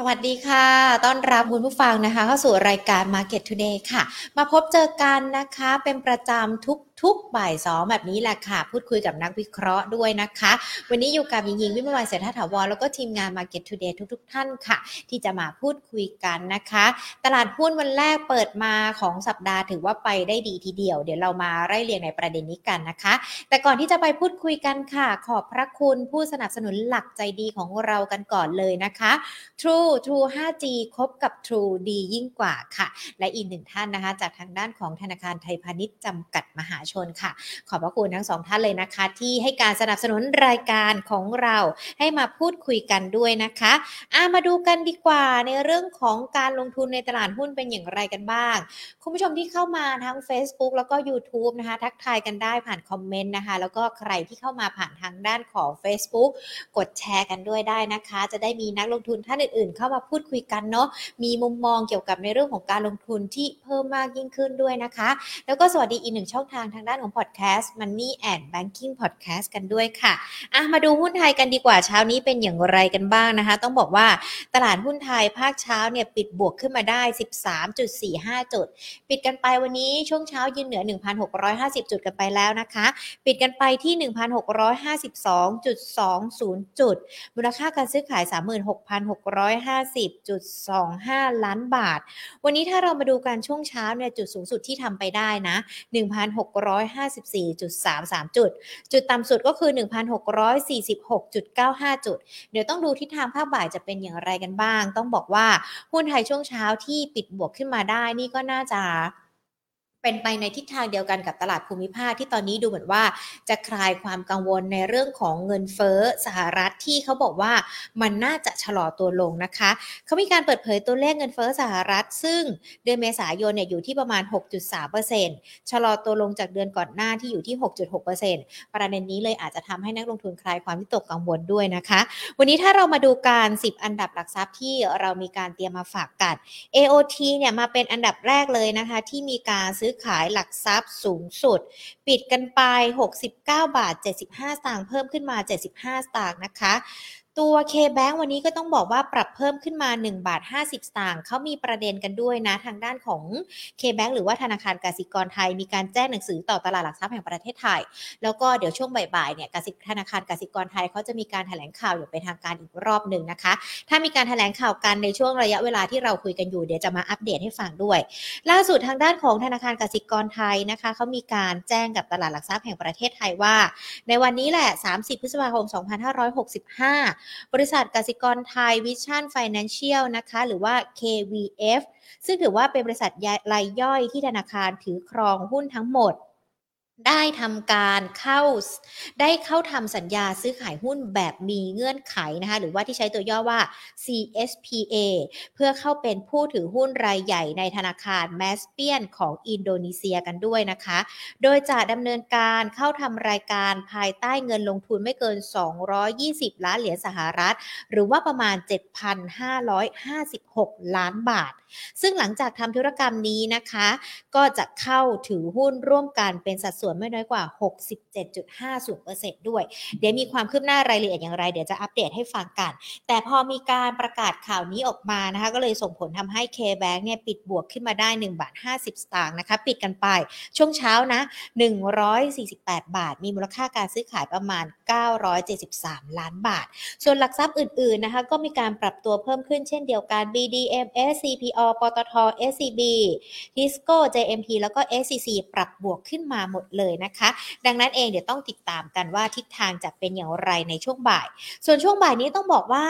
สวัสดีค่ะ ต้อนรับคุณผู้ฟังนะคะเข้าสู่รายการ Market Today ค่ะ มาพบเจอกันนะคะเป็นประจำทุกทุกบ่ายสองแบบนี้แหละค่ะ พูดคุยกับนักวิเคราะห์ด้วยนะคะ วันนี้อยู่กับยิงยิงวิมวันเศรษฐถาวรแล้วก็ทีมงาน Market Today ทุกๆท่านค่ะ ที่จะมาพูดคุยกันนะคะ ตลาดหุ้นวันแรกเปิดมาของสัปดาห์ถือว่าไปได้ดีทีเดียว เดี๋ยวเรามาไล่เรียงในประเด็นนี้กันนะคะ แต่ก่อนที่จะไปพูดคุยกันค่ะ ขอบพระคุณผู้สนับสนุนหลักใจดีของเรากันก่อนเลยนะคะ True True 5G คบกับ True ดียิ่งกว่าค่ะ และอีกหนึ่งท่านนะคะ จากทางด้านของธนาคารไทยพาณิชย์จำกัดมหาชนค่ะ ขอบพระคุณทั้งสองท่านเลยนะคะ ที่ให้การสนับสนุนรายการของเราให้มาพูดคุยกันด้วยนะคะอามาดูกันดีกว่าในเรื่องของการลงทุนในตลาดหุ้นเป็นอย่างไรกันบ้าง คุณผู้ชมที่เข้ามาทั้ง Facebook แล้วก็ YouTube นะคะ ทักทายกันได้ผ่านคอมเมนต์นะคะ แล้วก็ใครที่เข้ามาผ่านทางด้านของ Facebook กดแชร์กันด้วยได้นะคะ จะได้มีนักลงทุนท่านอื่นๆเข้ามาพูดคุยกันเนาะมีมุมมองเกี่ยวกับในเรื่องของการลงทุนที่เพิ่มมากยิ่งขึ้นด้วยนะคะ แล้วก็สวัสดีอีกหนึ่งช่องทางทางด้านของ Podcast Money and Banking Podcast กันด้วยค่ะอะมาดูหุ้นไทยกันดีกว่าเช้านี้เป็นอย่างไรกันบ้างนะคะ ต้องบอกว่าตลาดหุ้นไทยภาคเช้าเนี่ยปิดบวกขึ้นมาได้ 13.45 จุด ปิดกันไปวันนี้ช่วงเช้ายืนเหนือ 1,650 จุดกันไปแล้วนะคะ ปิดกันไปที่ 1,652.20 จุด มูลค่าการซื้อขาย1,650.25 ล้านบาท วันนี้ถ้าเรามาดูการช่วงเช้าเนี่ยจุดสูงสุดที่ทำไปได้นะ 1,654.33 จุด จุดต่ำสุดก็คือ 1,646.95 จุด เดี๋ยวต้องดูทิศทางภาคบ่ายจะเป็นอย่างไรกันบ้าง ต้องบอกว่าหุ้นไทยช่วงเช้าที่ปิดบวกขึ้นมาได้นี่ก็น่าจะ เป็นไปในทิศทางเดียวกันกับตลาดภูมิภาคที่ตอนนี้ดูเหมือนว่า จะคลายความกังวลในเรื่องของเงินเฟ้อสหรัฐที่เขาบอกว่ามันน่าจะชะลอตัวลงนะคะ เขามีการเปิดเผยตัวเลขเงินเฟ้อสหรัฐ ซึ่งเดือนเมษายนเนี่ยอยู่ที่ประมาณ 6.3%ชะลอตัวลงจากเดือนก่อนหน้าที่อยู่ที่ 6.6%ประเด็นนี้เลยอาจจะทำให้นักลงทุนคลายความวิตกกังวลด้วยนะคะ วันนี้ถ้าเรามาดูการ 10 อันดับหลักทรัพย์ที่เรามีการเตรียมมาฝากกัน AOT เนี่ยมาเป็นอันดับแรกเลยนะคะที่มีการซื้อื้อขายหลักทรัพย์สูงสุด ปิดกันไป 69 บาท 75 สตางค์เพิ่มขึ้นมา 75 สตางค์นะคะ ตัว K-Bank วันนี้ก็ต้องบอกว่าปรับเพิ่มขึ้นมา 1 บาท 50 สตางค์เขามีประเด็นกันด้วยนะ ทางด้านของ K-Bank หรือว่าธนาคารกสิกรไทย มีการแจ้งหนังสือต่อตลาดหลักทรัพย์แห่งประเทศไทย แล้วก็เดี๋ยวช่วงบ่ายๆเนี่ยกสิธนาคารกสิกรไทยเขาจะมีการแถลงข่าวอย่างเป็นทางการอีกรอบหนึ่งนะคะ ถ้ามีการแถลงข่าวกันในช่วงระยะเวลาที่เราคุยกันอยู่เดี๋ยวจะมาอัปเดตให้ฟังด้วย ล่าสุดทางด้านของธนาคารกสิกรไทยนะคะเขามีการแจ้งกับตลาดหลักทรัพย์แห่งประเทศไทยว่า ในวันนี้แหละ 30 พฤษภาคม 2565บริษัทกสิกรไทยวิชั่นไฟแนนเชียลนะคะ หรือว่า KVF ซึ่งถือว่าเป็นบริษัทรายย่อยที่ธนาคารถือครองหุ้นทั้งหมด ได้ทำการเข้าได้เข้าทำสัญญาซื้อขายหุ้นแบบมีเงื่อนไขนะคะหรือว่าที่ใช้ตัวย่อว่า CSPA เพื่อเข้าเป็นผู้ถือหุ้นรายใหญ่ในธนาคารแมสเปียนของอินโดนีเซียกันด้วยนะคะ โดยจะดำเนินการเข้าทำรายการภายใต้เงินลงทุนไม่เกิน 220 ล้านเหรียญสหรัฐ หรือว่าประมาณ 7,556 ล้านบาท ซึ่งหลังจากทำธุรกรรมนี้นะคะ ก็จะเข้าถือหุ้นร่วมกันเป็นสัดส่วนไม่น้อยกว่า 67.50%ด้วย เดี๋ยวมีความคืบหน้ารายละเอียดอย่างไร เดี๋ยวจะอัปเดตให้ฟังกัน แต่พอมีการประกาศข่าวนี้ออกมานะคะ ก็เลยส่งผลทำให้ K-Bank เนี่ยปิดบวกขึ้นมาได้1บาท50 สตางค์นะคะ ปิดกันไป ช่วงเช้านะ 148 บาท มีมูลค่าการซื้อขายประมาณ 973 ล้านบาท ส่วนหลักทรัพย์อื่นๆนะคะก็มีการปรับตัวเพิ่มขึ้นเช่นเดียวกัน BDMs CPO ปตท SCB Tisco JMT แล้วก็ SCC ปรับบวกขึ้นมาหมดเลยนะคะ ดังนั้นเองเดี๋ยวต้องติดตามกันว่าทิศทางจะเป็นอย่างไรในช่วงบ่าย ส่วนช่วงบ่ายนี้ต้องบอกว่า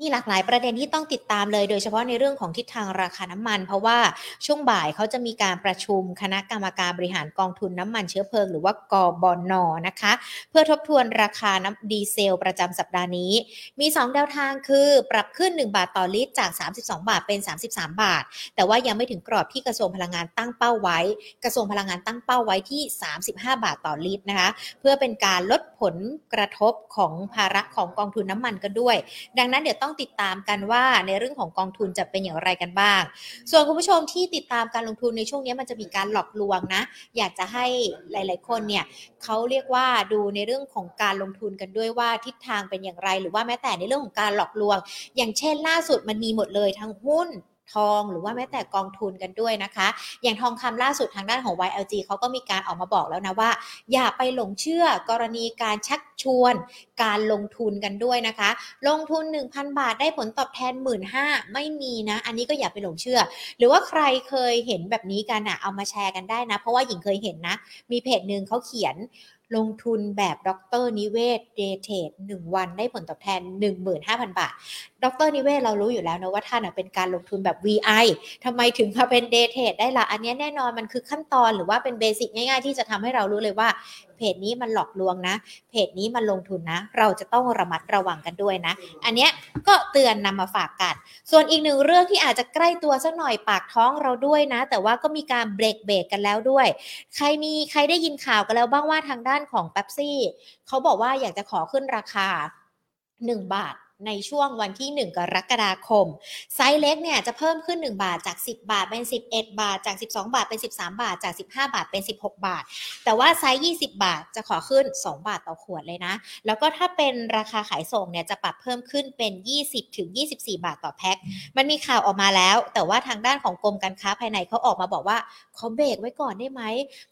มีหลากหลายประเด็นที่ต้องติดตามเลย โดยเฉพาะในเรื่องของทิศทางราคาน้ำมัน เพราะว่าช่วงบ่ายเขาจะมีการประชุมคณะกรรมการบริหารกองทุนน้ำมันเชื้อเพลิงหรือว่ากบนนะคะ เพื่อทบทวนราคาน้ำดีเซลประจำสัปดาห์นี้ มี 2 แนวทางคือปรับขึ้น 1 บาทต่อลิตรจาก 32 บาทเป็น 33 บาท แต่ว่ายังไม่ถึงกรอบที่กระทรวงพลังงานตั้งเป้าไว้ กระทรวงพลังงานตั้งเป้าไว้ที่ 35 บาทต่อลิตรนะคะ เพื่อเป็นการลดผลกระทบของภาระของกองทุนน้ำมันกันด้วย ดังนั้นเดี๋ยวต้องติดตามกันว่าในเรื่องของกองทุนจะเป็นอย่างไรกันบ้าง ส่วนคุณผู้ชมที่ติดตามการลงทุนในช่วงนี้มันจะมีการหลอกลวงนะ อยากจะให้หลาย ๆ คนเนี่ยเขาเรียกว่าดูในเรื่องของการลงทุนกันด้วยว่าทิศทางเป็นอย่างไร หรือว่าแม้แต่ในเรื่องของการหลอกลวง อย่างเช่นล่าสุดมันมีหมดเลยทั้งหุ้น ทอง หรือว่าแม้แต่กองทุนกันด้วยนะคะ อย่างทองคำล่าสุดทางด้านของ YLG เขาก็มีการออกมาบอกแล้วนะว่า อย่าไปหลงเชื่อกรณีการชักชวนการลงทุนกันด้วยนะคะ ลงทุน 1,000 บาทได้ผลตอบแทน 1 5ื่นไม่มีนะ อันนี้ก็อย่าไปหลงเชื่อ หรือว่าใครเคยเห็นแบบนี้กันอะเอามาแชร์กันได้นะ เพราะว่าหญิงเคยเห็นนะ มีเพจหนึ่งเขาเขียน ลงทุนแบบดรนิเวศเดเทดหนึ่งวันได้ผลตอบแทน 15,000 บาท ดรนิเวศเรารู้อยู่แล้วนะว่าท่านเป็นการลงทุนแบบ VI ทำไมถึงมาเป็นเดเทดได้ละอันนี้แน่นอนมันคือขั้นตอนหรือว่าเป็นเบสิกง่ายๆ ที่จะทำให้เรารู้เลยว่า เพจนี้มันหลอกลวงนะ เพจนี้มันลงทุนนะ เราจะต้องระมัดระวังกันด้วยนะ อันเนี้ยก็เตือนนำมาฝากกัน ส่วนอีกหนึ่งเรื่องที่อาจจะใกล้ตัวสักหน่อยปากท้องเราด้วยนะ แต่ว่าก็มีการเบรกเบรกกันแล้วด้วย ใครมีใครได้ยินข่าวกันแล้วบ้างว่าทางด้านของเป๊ปซี่เขาบอกว่าอยากจะขอขึ้นราคา 1 บาท ในช่วงวันที่ 1 กรกฎาคม ไซส์เล็กเนี่ยจะเพิ่มขึ้น 1 บาทจาก 10 บาทเป็น 11 บาทจาก 12 บาทเป็น 13 บาทจาก 15 บาทเป็น 16 บาท แต่ว่าไซส์20 บาทจะขอขึ้น 2 บาทต่อขวดเลยนะ แล้วก็ถ้าเป็นราคาขายส่งเนี่ยจะปรับเพิ่มขึ้นเป็น 20ถึง24 บาทต่อแพ็คมันมีข่าวออกมาแล้ว แต่ว่าทางด้านของกรมการค้าภายในเขาออกมาบอกว่าขอเบรกไว้ก่อนได้ไหม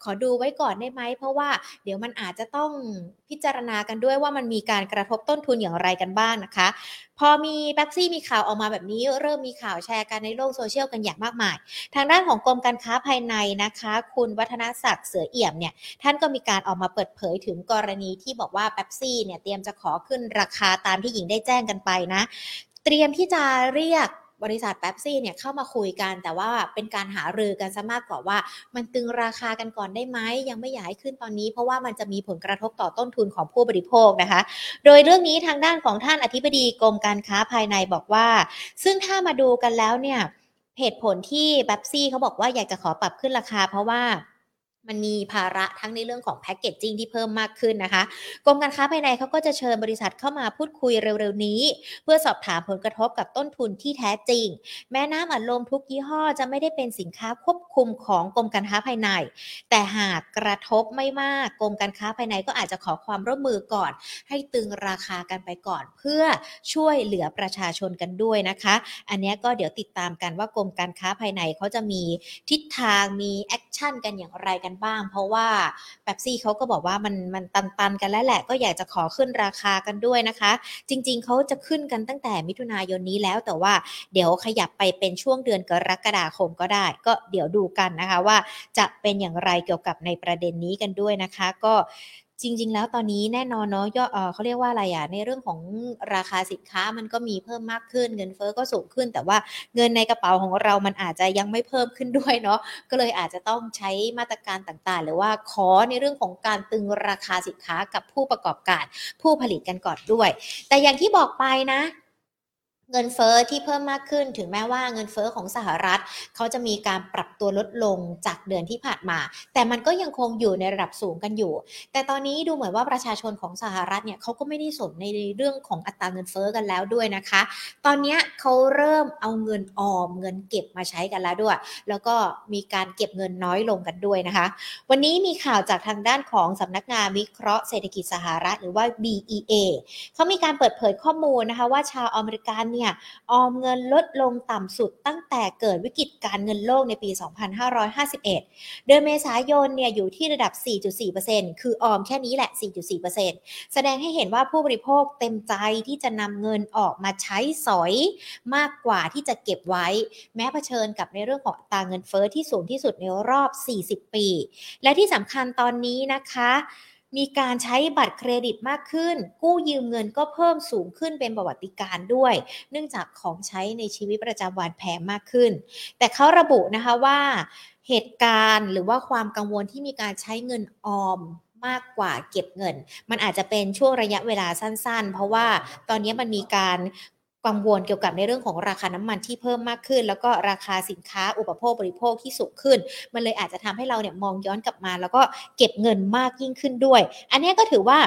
ขอดูไว้ก่อนได้ไหมเพราะว่าเดี๋ยวมันอาจจะต้องพิจารณากันด้วยว่ามันมีการกระทบต้นทุนอย่างไรกันบ้างนะคะพอมีแบ็กซี่มีข่าวออกมาแบบนี้ เริ่มมีข่าวแชร์กันในโลกโซเชียลกันอย่างมากมาย ทางด้านของกรมการค้าภายในนะคะ คุณวัฒนศักดิ์เสือเอี่ยมเนี่ยท่านก็มีการออกมาเปิดเผยถึงกรณีที่บอกว่าแป๊บซี่เนี่ยเตรียมจะขอขึ้นราคาตามที่หญิงได้แจ้งกันไปนะ เตรียมที่จะเรียก บริษัทแป๊บซี่เนี่ยเข้ามาคุยกันแต่ว่าเป็นการหารือกันซะมากกว่าว่า มันตึงราคากันก่อนได้ไหมยังไม่อยากให้ขึ้นตอนนี้ เพราะว่ามันจะมีผลกระทบต่อต้นทุนของผู้บริโภคนะคะ โดยเรื่องนี้ทางด้านของท่านอธิบดีกรมการค้าภายในบอกว่า ซึ่งถ้ามาดูกันแล้วเนี่ยเหตุผลที่แป๊บซี่เขาบอกว่าอยากจะขอปรับขึ้นราคา เพราะว่า มันมีภาระทั้งในเรื่องของแพคเกจจิ้งที่เพิ่มมากขึ้นนะคะกรมการค้าภายในเขาก็จะเชิญบริษัทเข้ามาพูดคุยเร็วๆนี้ เพื่อสอบถามผลกระทบกับต้นทุนที่แท้จริง แม้น้ำอัดลมทุกยี่ห้อจะไม่ได้เป็นสินค้าควบคุมของกรมการค้าภายใน แต่หากกระทบไม่มากกรมการค้าภายในก็อาจจะขอความร่วมมือก่อน ให้ตึงราคากันไปก่อน เพื่อช่วยเหลือประชาชนกันด้วยนะคะ อันนี้ก็เดี๋ยวติดตามกันว่ากรมการค้าภายในเขาจะมีทิศทางมี action กันอย่างไรกันบ้าง เพราะว่าเป๊ปซี่เขาก็บอกว่ามันมันตันๆกันแล้วแหละ ก็อยากจะขอขึ้นราคากันด้วยนะคะ จริงๆเขาจะขึ้นกันตั้งแต่มิถุนายนนี้แล้วแต่ว่าเดี๋ยวขยับไปเป็นช่วงเดือนกรกฎาคมก็ได้ ก็เดี๋ยวดูกันนะคะว่าจะเป็นอย่างไรเกี่ยวกับในประเด็นนี้กันด้วยนะคะ ก็ จริง ๆ แล้วตอนนี้แน่นอนเนาะยอดเขาเรียกว่าอะไรอะในเรื่องของราคาสินค้ามันก็มีเพิ่มมากขึ้นเงินเฟ้อก็สูงขึ้น แต่ว่าเงินในกระเป๋าของเรามันอาจจะยังไม่เพิ่มขึ้นด้วยเนาะก็เลยอาจจะต้องใช้มาตรการต่างๆ หรือว่าขอในเรื่องของการตึงราคาสินค้ากับผู้ประกอบการผู้ผลิตกันก่อนด้วย แต่อย่างที่บอกไปนะ เงินเฟอ้อที่เพิ่มมากขึ้นถึงแม้ว่าเงินเฟอ้อของสหรัฐ เขาจะมีการปรับตัวลดลงจากเดือนที่ผ่านมา แต่มันก็ยังคงอยู่ในระดับสูงกันอยู่ แต่ตอนนี้ดูเหมือนว่าประชาชนของสหรัฐเนี่ยเขาก็ไม่ได้สนในเรื่องของอัตราเงินเฟอ้อกันแล้วด้วยนะคะ ตอนนี้เขาเริ่มเอาเงินออมเงินเก็บมาใช้กันแล้วด้วย แล้วก็มีการเก็บเงินน้อยลงกันด้วยนะคะ วันนี้มีข่าวจากทางด้านของสำนักงานวิเคราะห์เศรษฐกิจสหรัฐหรือว่า BEA เขามีการเปิดเผยข้อมูลนะคะว่าชาวอเมริกันเนี่ยออมเงินลดลงต่ำสุดตั้งแต่เกิดวิกฤตการเงินโลกในปี 2551 เดือนเมษายนเนี่ยอยู่ที่ระดับ 4.4%คือออมแค่นี้แหละ 4.4%แสดงให้เห็นว่าผู้บริโภคเต็มใจที่จะนำเงินออกมาใช้สอยมากกว่าที่จะเก็บไว้ แม้เผชิญกับในเรื่องของตาเงินเฟอ้อที่สูงที่สุดในรอบ 40 ปี และที่สำคัญตอนนี้นะคะ มีการใช้บัตรเครดิตมากขึ้น กู้ยืมเงินก็เพิ่มสูงขึ้นเป็นประวัติการด้วย เนื่องจากของใช้ในชีวิตประจำวันแพงมากขึ้น แต่เขาระบุนะคะว่าเหตุการณ์หรือว่าความกังวลที่มีการใช้เงินออมมากกว่าเก็บเงิน มันอาจจะเป็นช่วงระยะเวลาสั้นๆ เพราะว่าตอนนี้มันมีการ กังวลเกี่ยวกับในเรื่องของราคาน้ำมันที่เพิ่มมากขึ้น แล้วก็ราคาสินค้าอุปโภคบริโภคที่สูงขึ้น มันเลยอาจจะทำให้เราเนี่ยมองย้อนกลับมา แล้วก็เก็บเงินมากยิ่งขึ้นด้วย อันนี้ก็ถือว่า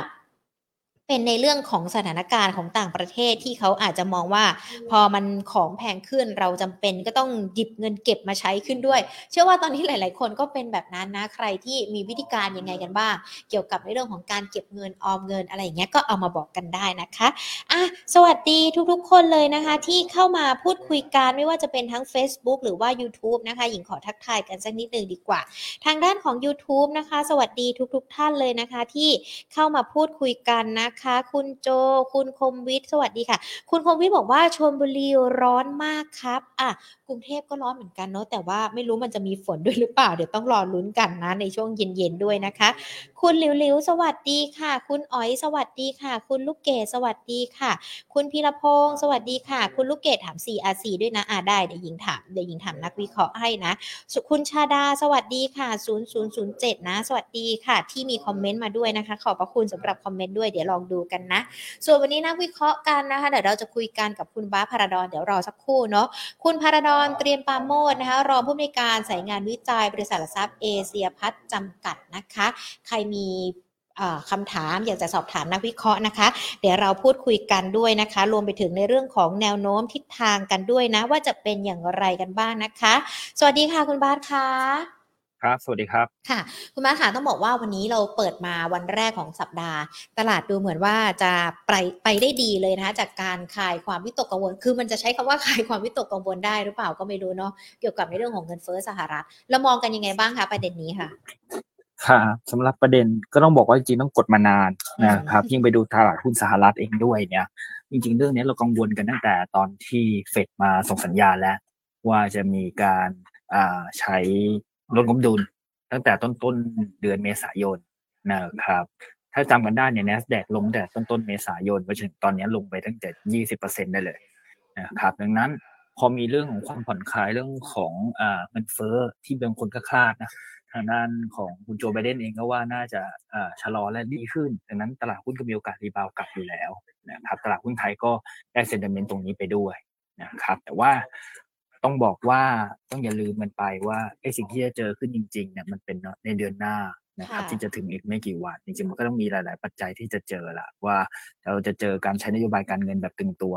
เป็นในเรื่องของสถานการณ์ของต่างประเทศที่เขาอาจจะมองว่า พอมันของแพงขึ้นเราจำเป็นก็ต้องหยิบเงินเก็บมาใช้ขึ้นด้วย เชื่อว่าตอนนี้หลาย ๆ คนก็เป็นแบบนั้นนะใครที่มีวิธีการยังไงกันบ้าง เกี่ยวกับในเรื่องของการเก็บเงินออมเงินอะไรอย่างเงี้ยก็เอามาบอกกันได้นะคะอะสวัสดีทุกๆ คนเลยนะคะ ที่เข้ามาพูดคุยกันไม่ว่าจะเป็นทั้ง Facebook หรือว่า YouTube นะคะหญิงขอทักทายกันสักนิดหนึ่งดีกว่า ทางด้านของ YouTube นะคะ สวัสดีทุก ๆ ท่านเลยนะคะ ที่เข้ามาพูดคุยกันนะคะ คุณโจ คุณคมวิทย์สวัสดีค่ะ คุณคมวิทย์บอกว่าชลบุรีร้อนมากครับอะกรุงเทพก็ร้อนเหมือนกันเนาะแต่ว่าไม่รู้มันจะมีฝนด้วยหรือเปล่า เดี๋ยวต้องรอลุ้นกันนะในช่วงเย็นๆด้วยนะคะ คุณหลิวหลิวสวัสดีค่ะ คุณอ๋อยสวัสดีค่ะ คุณลูกเกดสวัสดีค่ะ คุณพีรพงศ์สวัสดีค่ะ คุณลูกเกดถาม 4RC ด้วยนะอ่าได้เดี๋ยวหญิงถามเดี๋ยวหญิงถามนักวิเคราะห์ให้นะสุคุณชาดาสวัสดีค่ะ 0007 นะ สวัสดีค่ะ ที่มีคอมเมนต์มาด้วยนะคะ ขอบพระคุณสำหรับคอมเมนต์ด้วยเดี๋ยวลองดูกันนะ ส่วนวันนี้นักวิเคราะห์กันนะคะเดี๋ยวเราจะคุยกันกับคุณบ้าพาราดอนเดี๋ยวรอสักครู่เนาะคุณพาราดอนเตรียมปาโมดนะคะรองผู้อำนวยการสายงานวิจัยบริษัทหลักทรัพย์เอเชียพัฒน์จำกัดนะคะ ใครมีคำถามอยากจะสอบถามนักวิเคราะห์นะคะ เดี๋ยวเราพูดคุยกันด้วยนะคะ รวมไปถึงในเรื่องของแนวโน้มทิศทางกันด้วยนะ ว่าจะเป็นอย่างไรกันบ้างนะคะ สวัสดีค่ะคุณบาสค่ะ ครับ สวัสดีครับ ค่ะ คุณบาสค่ะ ต้องบอกว่าวันนี้เราเปิดมาวันแรกของสัปดาห์ ตลาดดูเหมือนว่าจะไปไปได้ดีเลยนะคะ จากการคลายความวิตกกังวล คือมันจะใช้คำว่าคลายความวิตกกังวลได้หรือเปล่าก็ไม่รู้เนาะ เกี่ยวกับในเรื่องของเงินเฟ้อสหรัฐ เรามองกันยังไงบ้างคะประเด็นนี้ค่ะ ค่ะสำหรับประเด็นก็ต้องบอกว่าจริงๆต้องกดมานานนะครับยิ่งไปดูตลาดหุ้นสหรัฐเองด้วยเนี่ยจริง ๆ เรื่องนี้เรากังวลกันตั้งแต่ตอนที่เฟดมาส่งสัญญาณแล้ว ว่าจะมีการใช้ ลดงบดุล ตั้งแต่ต้นต้นเดือนเมษายนนะครับ ถ้าจำกันได้เนี่ย NASDAQ ลงแต่ต้นต้นเมษายนไปถึงตอนนี้ลงไปตั้งแต่ยี่สิบเปอร์เซ็นได้เลยนะครับดังนั้นพอมีเรื่องของความผ่อนคลายเรื่องของเงินเฟ้อที่บางคนก็คาดนะทางด้านของคุณโจไบเดนเองก็ว่าน่าจะชะลอและดีขึ้น ดังนั้นตลาดหุ้นก็มีโอกาสรีบาวกลับอยู่แล้วนะครับตลาดหุ้นไทยก็ได้เซนเตเมนต์ตรงนี้ไปด้วยนะครับแต่ว่า ต้องบอกว่าต้องอย่าลืมมันไปว่าไอ้สิ่งที่จะเกิดขึ้นจริงๆเนี่ยมันเป็นในเดือนหน้านะครับที่จะถึงอีกไม่กี่วันจริงๆมันก็ต้องมีหลาย ๆ ปัจจัยที่จะเจอละว่าเราจะเจอการใช้นโยบายการเงินแบบตึงตัว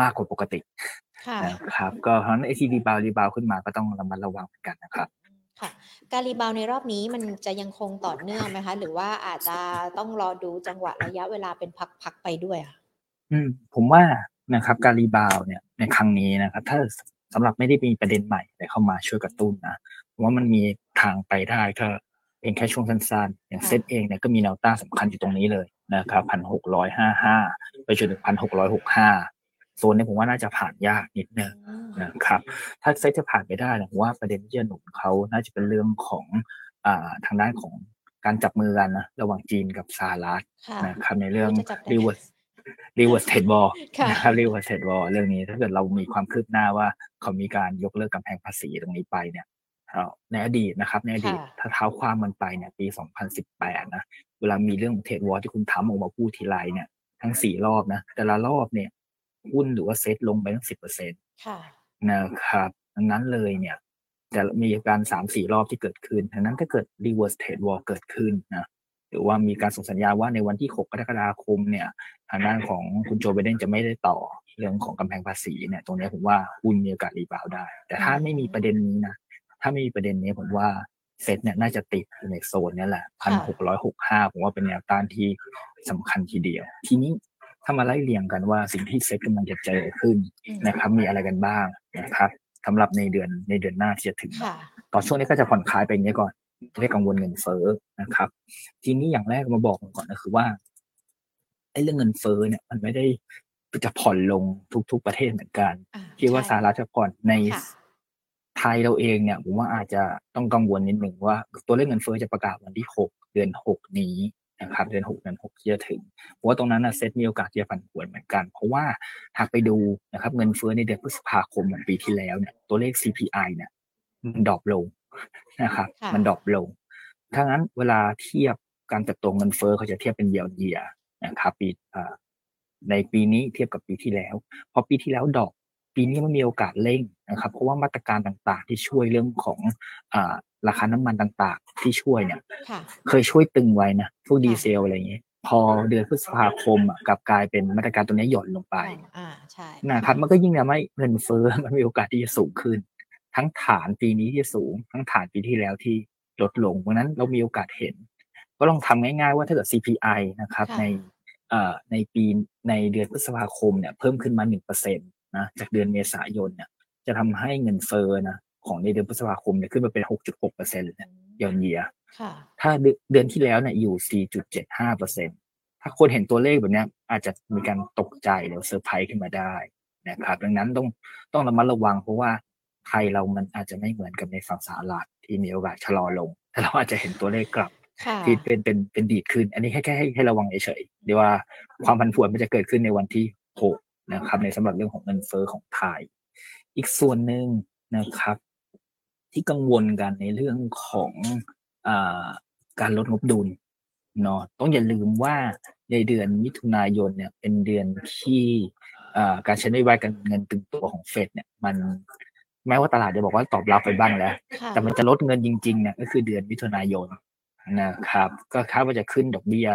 มากกว่าปกตินะครับก็เพราะนั้นไอ้ที่ rebound rebound ขึ้นมาก็ต้องระมัดระวังกันนะครับค่ะการ rebound ในรอบนี้มันจะยังคงต่อเนื่องไหมคะ หรือว่าอาจจะต้องรอดูจังหวะระยะเวลาเป็นพักๆไปด้วยอะอืมผมว่านะครับ การ rebound เนี่ยในครั้งนี้นะครับ ถ้า สำหรับไม่ได้มีประเด็นใหม่อะไรเข้ามาช่วยกระตุ้นนะผมว่ามันมีทางไปได้ก็เพียงแค่ช่วงสั้นๆ อย่างเซตเองเนี่ยก็มีแนวต้านสำคัญอยู่ตรงนี้เลยนะครับพันหกร้อยห้าห้าไปจนถึงพันหกร้อยหกห้าโซนนี้ผมว่าน่าจะผ่านยากนิดนึงนะครับ ถ้าเซตจะผ่านไปได้ผมว่าประเด็นที่จะหนุนเขาน่าจะเป็นเรื่องของอ่าทางด้านของการจับมือกันนะระหว่างจีนกับสหรัฐนะครับในเรื่อง reverse reverse trade war นะครับ reverse trade war เรื่องนี้ถ้าเกิดเรามีความคืบหน้าว่าเขามีการยกเลิกกำแพงภาษีตรงนี้ไปเนี่ยในอดีตนะครับในอดีตถ้าเท้าความมันไปเนี่ยปี 2018 นะเวลามีเรื่อง trade war ที่คุณทรัมป์ออกมาพูดทีไรเนี่ยทั้งสี่รอบนะแต่ละรอบเนี่ยหุ้นหรือว่าเซ็ตลงไปตั้งสิบเปอร์เซ็นต์นะครับดังนั้นเลยเนี่ยจะมีการสามสี่รอบที่เกิดขึ้นดังนั้นถ้าเกิด reverse trade war เกิดขึ้นนะ หรือว่ามีการส่งสัญญาว่าในวันที่ 6 กรกฎาคมเนี่ยทางด้านของคุณโจไบเดนจะไม่ได้ต่อเรื่องของกำแพงภาษีเนี่ยตรงนี้ผมว่าหุ้นมีโอกาสรีบาวได้ แต่ถ้าไม่มีประเด็นนี้นะถ้าไม่มีประเด็นนี้ผมว่าเซ็ตเนี่ยน่าจะติดอยู่ในโซนนี้แหละพันหกร้อยหกห้าผมว่าเป็นแนวต้านที่สำคัญทีเดียว ทีนี้ถ้ามาไล่เรียงกันว่าสิ่งที่เซ็ตกำลังจะเจอขึ้นนะครับ มีอะไรกันบ้างนะครับสำหรับในเดือนในเดือนหน้าที่จะถึง ต่อช่วงนี้ก็จะผ่อนคลายไปอย่างนี้ก่อน ไม่กังวลเงินเฟ้อนะครับ ทีนี้อย่างแรกมาบอกก่อนก็คือว่าไอ้เรื่องเงินเฟ้อเนี่ยมันไม่ได้จะผ่อนลงทุก ๆประเทศเหมือนกันคิดว่าสหรัฐจะผ่อนในไทยเราเองเนี่ยผมว่าอาจจะต้องกังวลนิดหนึ่งว่า ตัวเลขเงินเฟ้อจะประกาศวันที่หกเดือนหกนี้นะครับเดือนหกเดือนหกที่จะถึงเพราะว่าตรงนั้นนะเซ็ตมีโอกาสที่จะผันผวนเหมือนกัน เพราะว่าหากไปดูนะครับเงินเฟ้อในเดือนพฤษภาคมปีที่แล้วเนี่ยตัวเลข CPI เนี่ยมัน drop ลง นะครับ มัน drop ลงถ้างั้นเวลาเทียบการเติบโตเงินเฟ้อเขาจะเทียบเป็น year on year ะครับปีในปีนี้เทียบกับปีที่แล้ว พอปีที่แล้วดอกปีนี้มันมีโอกาสเร่งนะครับ เพราะว่ามาตรการต่างๆ ที่ช่วยเรื่องของอราคาน้ำมันต่างๆ ที่ช่วยเนี่ย เคยช่วยตรึงไว้นะพวกดีเซลอะไรอย่างเงี้ยพอเดือนพฤษภาคมอะกลับกลายเป็นมาตรการตัวนี้หย่อนลงไปอ่าใช่นะครับ มันก็ยิ่งทำให้เงินเฟ้อมันมีโอกาสที่จะสูงขึ้น ทั้งฐานปีนี้ที่สูง ทั้งฐานปีที่แล้วที่ลดลงเพราะนั้นเรามีโอกาสเห็น ก็ลองทำง่ายๆว่าถ้าเกิด CPI นะครับในเอ่อในปีในเดือนพฤษภาคมเนี่ยเพิ่มขึ้นมาหนึ่งเปอร์เซ็นตนะจากเดือนเมษายนเนี่ยจะทำให้เงินเฟ้อนะของในเดือนพฤษภาคมเนี่ยขึ้นมาเป็นหกจุดหกเปอร์เซ็นต์ยอนเยียค่ะถ้าเดือนที่แล้วเนี่ยอยู่ 4.75เปอร์เซ็นถ้าคนเห็นตัวเลขแบบนี้อาจจะมีการตกใจหรือเซอร์ไพรส์ขึ้นมาได้นะครับ ดังนั้นต้องต้องระมัดระวังเพราะว่า ไทยเรามันอาจจะไม่เหมือนกับในฝั่งสหรัฐที่มีโอกาสชะลอลงแต่เราอาจจะเห็นตัวเลขกลับค่ะที่เป็นเป็นเป็นดีดขึ้น อันนี้แค่แค่ให้ให้ระวังเฉยๆเดี๋ยวว่าความผันผวนมันจะเกิดขึ้นในวันที่หกนะครับ ในสำหรับเรื่องของเงินเฟ้อของไทย อีกส่วนหนึ่งนะครับ ที่กังวลกันในเรื่องของอาการลดงบดุลเนาะต้องอย่าลืมว่าในเดือนมิถุนายนเนี่ยเป็นเดือนที่อ่าการใช้นโยบายการเงินตึงตัวของเฟดเนี่ยมัน แม้ว่าตลาดจะบอกว่าตอบรับไปบ้างแล้วค่ะแต่มันจะลดเงินจริงๆเนี่ยก็คือเดือนมิถุนายนนะครับ ก็คาดว่าจะขึ้นดอกเบี้ย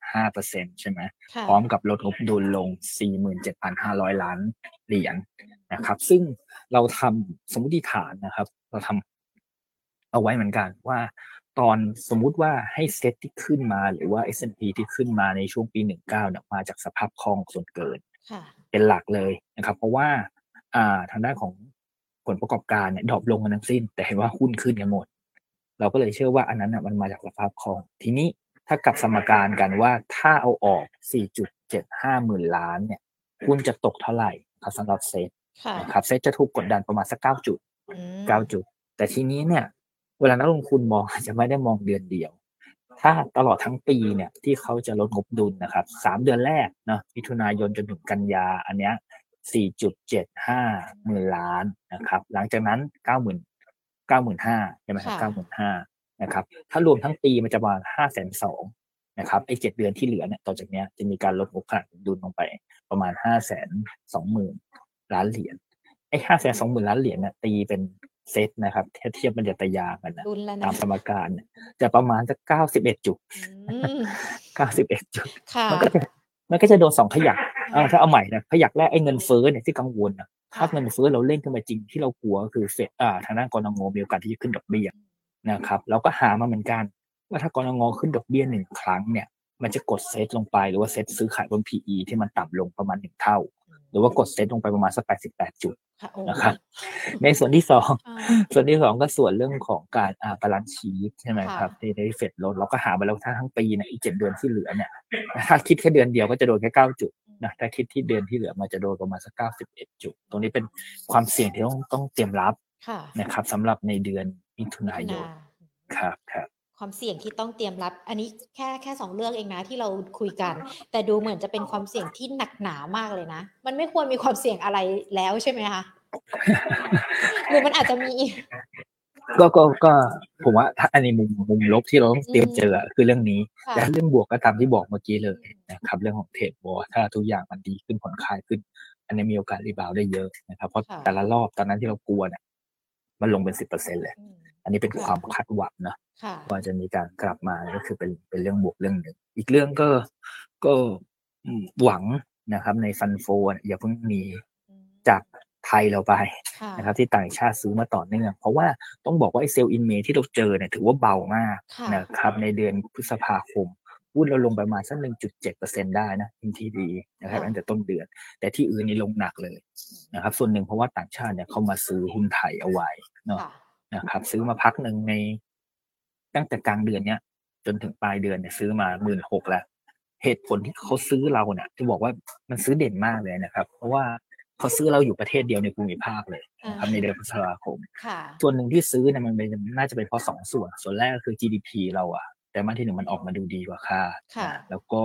0.5%ใช่ไหมค่ะพร้อมกับลดงบดุลลง 47,500 ล้านเหรียญนะครับ ซึ่งเราทำสมมติฐานนะครับ เราทำเอาไว้เหมือนกันว่าตอนสมมุติว่าให้เซ็ตที่ขึ้นมาหรือว่า S&P ที่ขึ้นมาในช่วงปี 19เนี่ยมาจากสภาพคล่องส่วนเกินค่ะเป็นหลักเลยนะครับ เพราะว่าอ่าทางด้านของ ผลประกอบการเนี่ยดรอปลงกันทั้งสิ้น แต่เห็นว่าหุ้นขึ้นกันหมด เราก็เลยเชื่อว่าอันนั้นน่ะมันมาจากสภาพคล่อง ทีนี้ถ้ากลับสมการกันว่าถ้าเอาออก 4.75หมื่นล้านเนี่ยหุ้นจะตกเท่าไหร่ครับสำหรับเซ็ตค่ะนะครับเซ็ตจะถูกกดดันประมาณสัก 9 จุดอืม9จุด แต่ทีนี้เนี่ย เวลานักลงทุนมองอาจจะไม่ได้มองเดือนเดียว ถ้าตลอดทั้งปีเนี่ยที่เขาจะลดงบดุลนะครับสามเดือนแรกเนาะมิถุนายนจนถึงกันยาอันเนี้ย 4.75หมื่นล้านนะครับ หลังจากนั้น 90,000 95,000ใช่ไหมครับค่ะ95,000นะครับ ถ้ารวมทั้งปีมันจะประมาณ502,000นะครับไอ้เจ็ดเดือนที่เหลือเนี่ยต่อจากเนี้ยจะมีการลดงบขนาดดุลลงไปประมาณ 520,000 ล้านเหรียญไอ้520,000 ล้านเหรียญเนี่ยตีเป็นเซตนะครับถ้าเทียบมันจะตะยางกันนะดุลแล้วตานะมสมการเนี่ยจะประมาณสักเก้าสิบเอ็ดจุดอืมเก้าสิบเอ็ดจุดค่ะมันก็จะมันก็จะโดนสองขยักเออ ถ้าเอาใหม่นะขยักแรกไอ้เงินเฟ้อเนี่ยที่กังวลนะถ้าเงินเฟ้อเราเร่งขึ้นมาจริงที่เรากลัวก็คือเฟดอ่าทางด้านกนง.มีโอกาสที่จะขึ้นดอกเบี้ยนะครับเราก็หามาเหมือนกัน ว่าถ้ากนง.ขึ้นดอกเบี้ยหนึ่งครั้งเนี่ยมันจะกดเซตลงไปหรือว่าเซตซื้อขายบน PE ที่มันต่ำลงประมาณหนึ่งเท่า หรือว่ากดเซตลงไปประมาณสักแปดสิบแปดจุดค่ะโอ้นะครับในส่วนที่สองอ่าส่วนที่สองก็ส่วนเรื่องของการอ่า balance sheet ใช่ไหมค่ะครับที่ได้เฟดลดเราก็หามาแล้วถ้าทั้งปีเนี่ยอีกเจ็ดเดือนที่เหลือเนี่ยถ้าคิดแค่เดือนเดียวก็จะโดนแค่เก้าจุด นะถ้าคิดที่เดือนที่เหลือมันจะโดนประมาณสักเก้าสิบเอ็ดจุด ตรงนี้เป็นความเสี่ยงที่ต้องต้องเตรียมรับค่ะนะครับสำหรับในเดือนมิถุนายนนาครับครับความเสี่ยงที่ต้องเตรียมรับ อันนี้แค่แค่สองเรื่องเองนะที่เราคุยกัน แต่ดูเหมือนจะเป็นความเสี่ยงที่หนักหนามากเลยนะ มันไม่ควรมีความเสี่ยงอะไรแล้วใช่ไหมคะหรือมันอาจจะมี ก็ก็ก็ผมว่าถ้าอันนี้มุมมุมลบที่เราต้องเตรียมอืมเจออะคือเรื่องนี้ค่ะและเรื่องบวกก็ตามที่บอกเมื่อกี้เลยนะครับ เรื่องของ trade war ถ้าทุกอย่างมันดีขึ้นผ่อนคลายขึ้น อันนี้มีโอกาส rebound ได้เยอะนะครับ เพราะค่ะแต่ละรอบตอนนั้นที่เรากลัวเนี่ยมันลงเป็นสิบเปอร์เซ็นเลยอืมอันนี้เป็นความคาดหวังนะค่ะว่าจะมีการกลับมาก็คือเป็นเป็นเรื่องบวกเรื่องหนึ่งอีกเรื่องก็ก็อืมหวังนะครับ ใน fund flow เนี่ยอย่าเพิ่งหนีจาก ไทยเราไปค่ะนะครับที่ต่างชาติซื้อมาต่อเนื่อง เพราะว่าต้องบอกว่าไอ้เซลล์อินเมที่เราเจอเนี่ยถือว่าเบามากค่ะนะครับในเดือนพฤษภาคมหุ้นเราลงไปประมาณสักหนึ่งจุดเจ็ดเปอร์เซ็นได้นะทีดีนะครับตั้งแต่ต้นเดือน แต่ที่อื่นนี่ลงหนักเลยนะครับ ส่วนหนึ่งเพราะว่าต่างชาติเนี่ยเขามาซื้อหุ้นไทยเอาไว้เนาะค่ะนะครับ ซื้อมาพักหนึ่งใน ตั้งแต่กลางเดือนเนี้ยจนถึงปลายเดือนเนี่ยซื้อมาหมื่นหกแล้ว เหตุผลที่เขาซื้อเราเนี่ยที่บอกว่ามันซื้อเด่นมากเลยนะครับ เพราะว่า เขาซื้อเราอยู่ประเทศเดียวในภูมิภาคเลยนะครับในเดือนพฤษภาคมค่ะส่วนหนึ่งที่ซื้อเนี่ยมันเป็นน่าจะเป็นเพราะสองส่วน ส่วนแรกก็คือ GDP เราอะไตรมาสที่หนึ่งมันออกมาดูดีกว่าคาดค่ะนะแล้วก็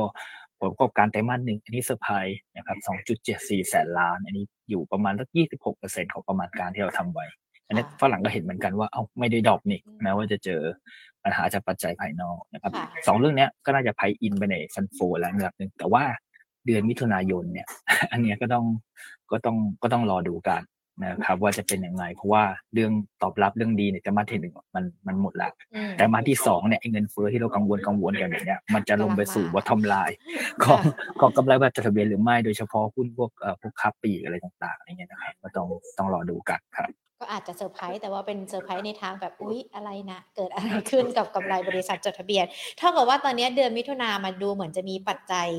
ผลประกอบการไตรมาสหนึ่งอันนี้เซอร์ไพรส์นะครับ2.74 แสนล้าน อันนี้อยู่ประมาณสัก26เปอร์เซ็นของประมาณการที่เราทำไว้ อันนี้ค่ะฝรั่งก็เห็นเหมือนกันว่า เอ้าไม่ได้ drop นี่อืมแม้ว่าจะเจอปัญหาจากปัจจัยภายนอกนะครับค่ะสองเรื่องเนี้ยก็น่าจะ price in ไปใน fund flow แล้วระดับหนึ่งแต่ว่า เดือนมิถุนายนเนี่ย อันเนี้ยก็ต้องก็ต้องก็ต้องรอดูกันนะครับ ว่าจะเป็นยังไง เพราะว่าเรื่องตอบรับเรื่องดีเนี่ยไตรมาสที่หนึ่งมันมันหมดแล้วอืมไตรมาสที่สองเนี่ยไอ้เงินเฟ้อที่เรากังวลกังวลกันเนี่ยมันจะลงไปสู่ bottom line ของของกำไรบริษัทจดทะเบียนหรือไม่โดยเฉพาะหุ้นพวกเอ่อพวกค้าปลีกอะไรต่างๆอะไรเงี้ยนะครับก็ต้องต้องรอดูกันครับก็อาจจะเซอร์ไพรส์แต่ว่าเป็นเซอร์ไพรส์ในทางแบบอุ๊ยอะไรนะเกิดอะไรขึ้นกับกำไรบริษัทจดทะเบียน เท่ากับว่าตอนนี้เดือนมิถุนามาดูเหมือนจะมีปัจจัย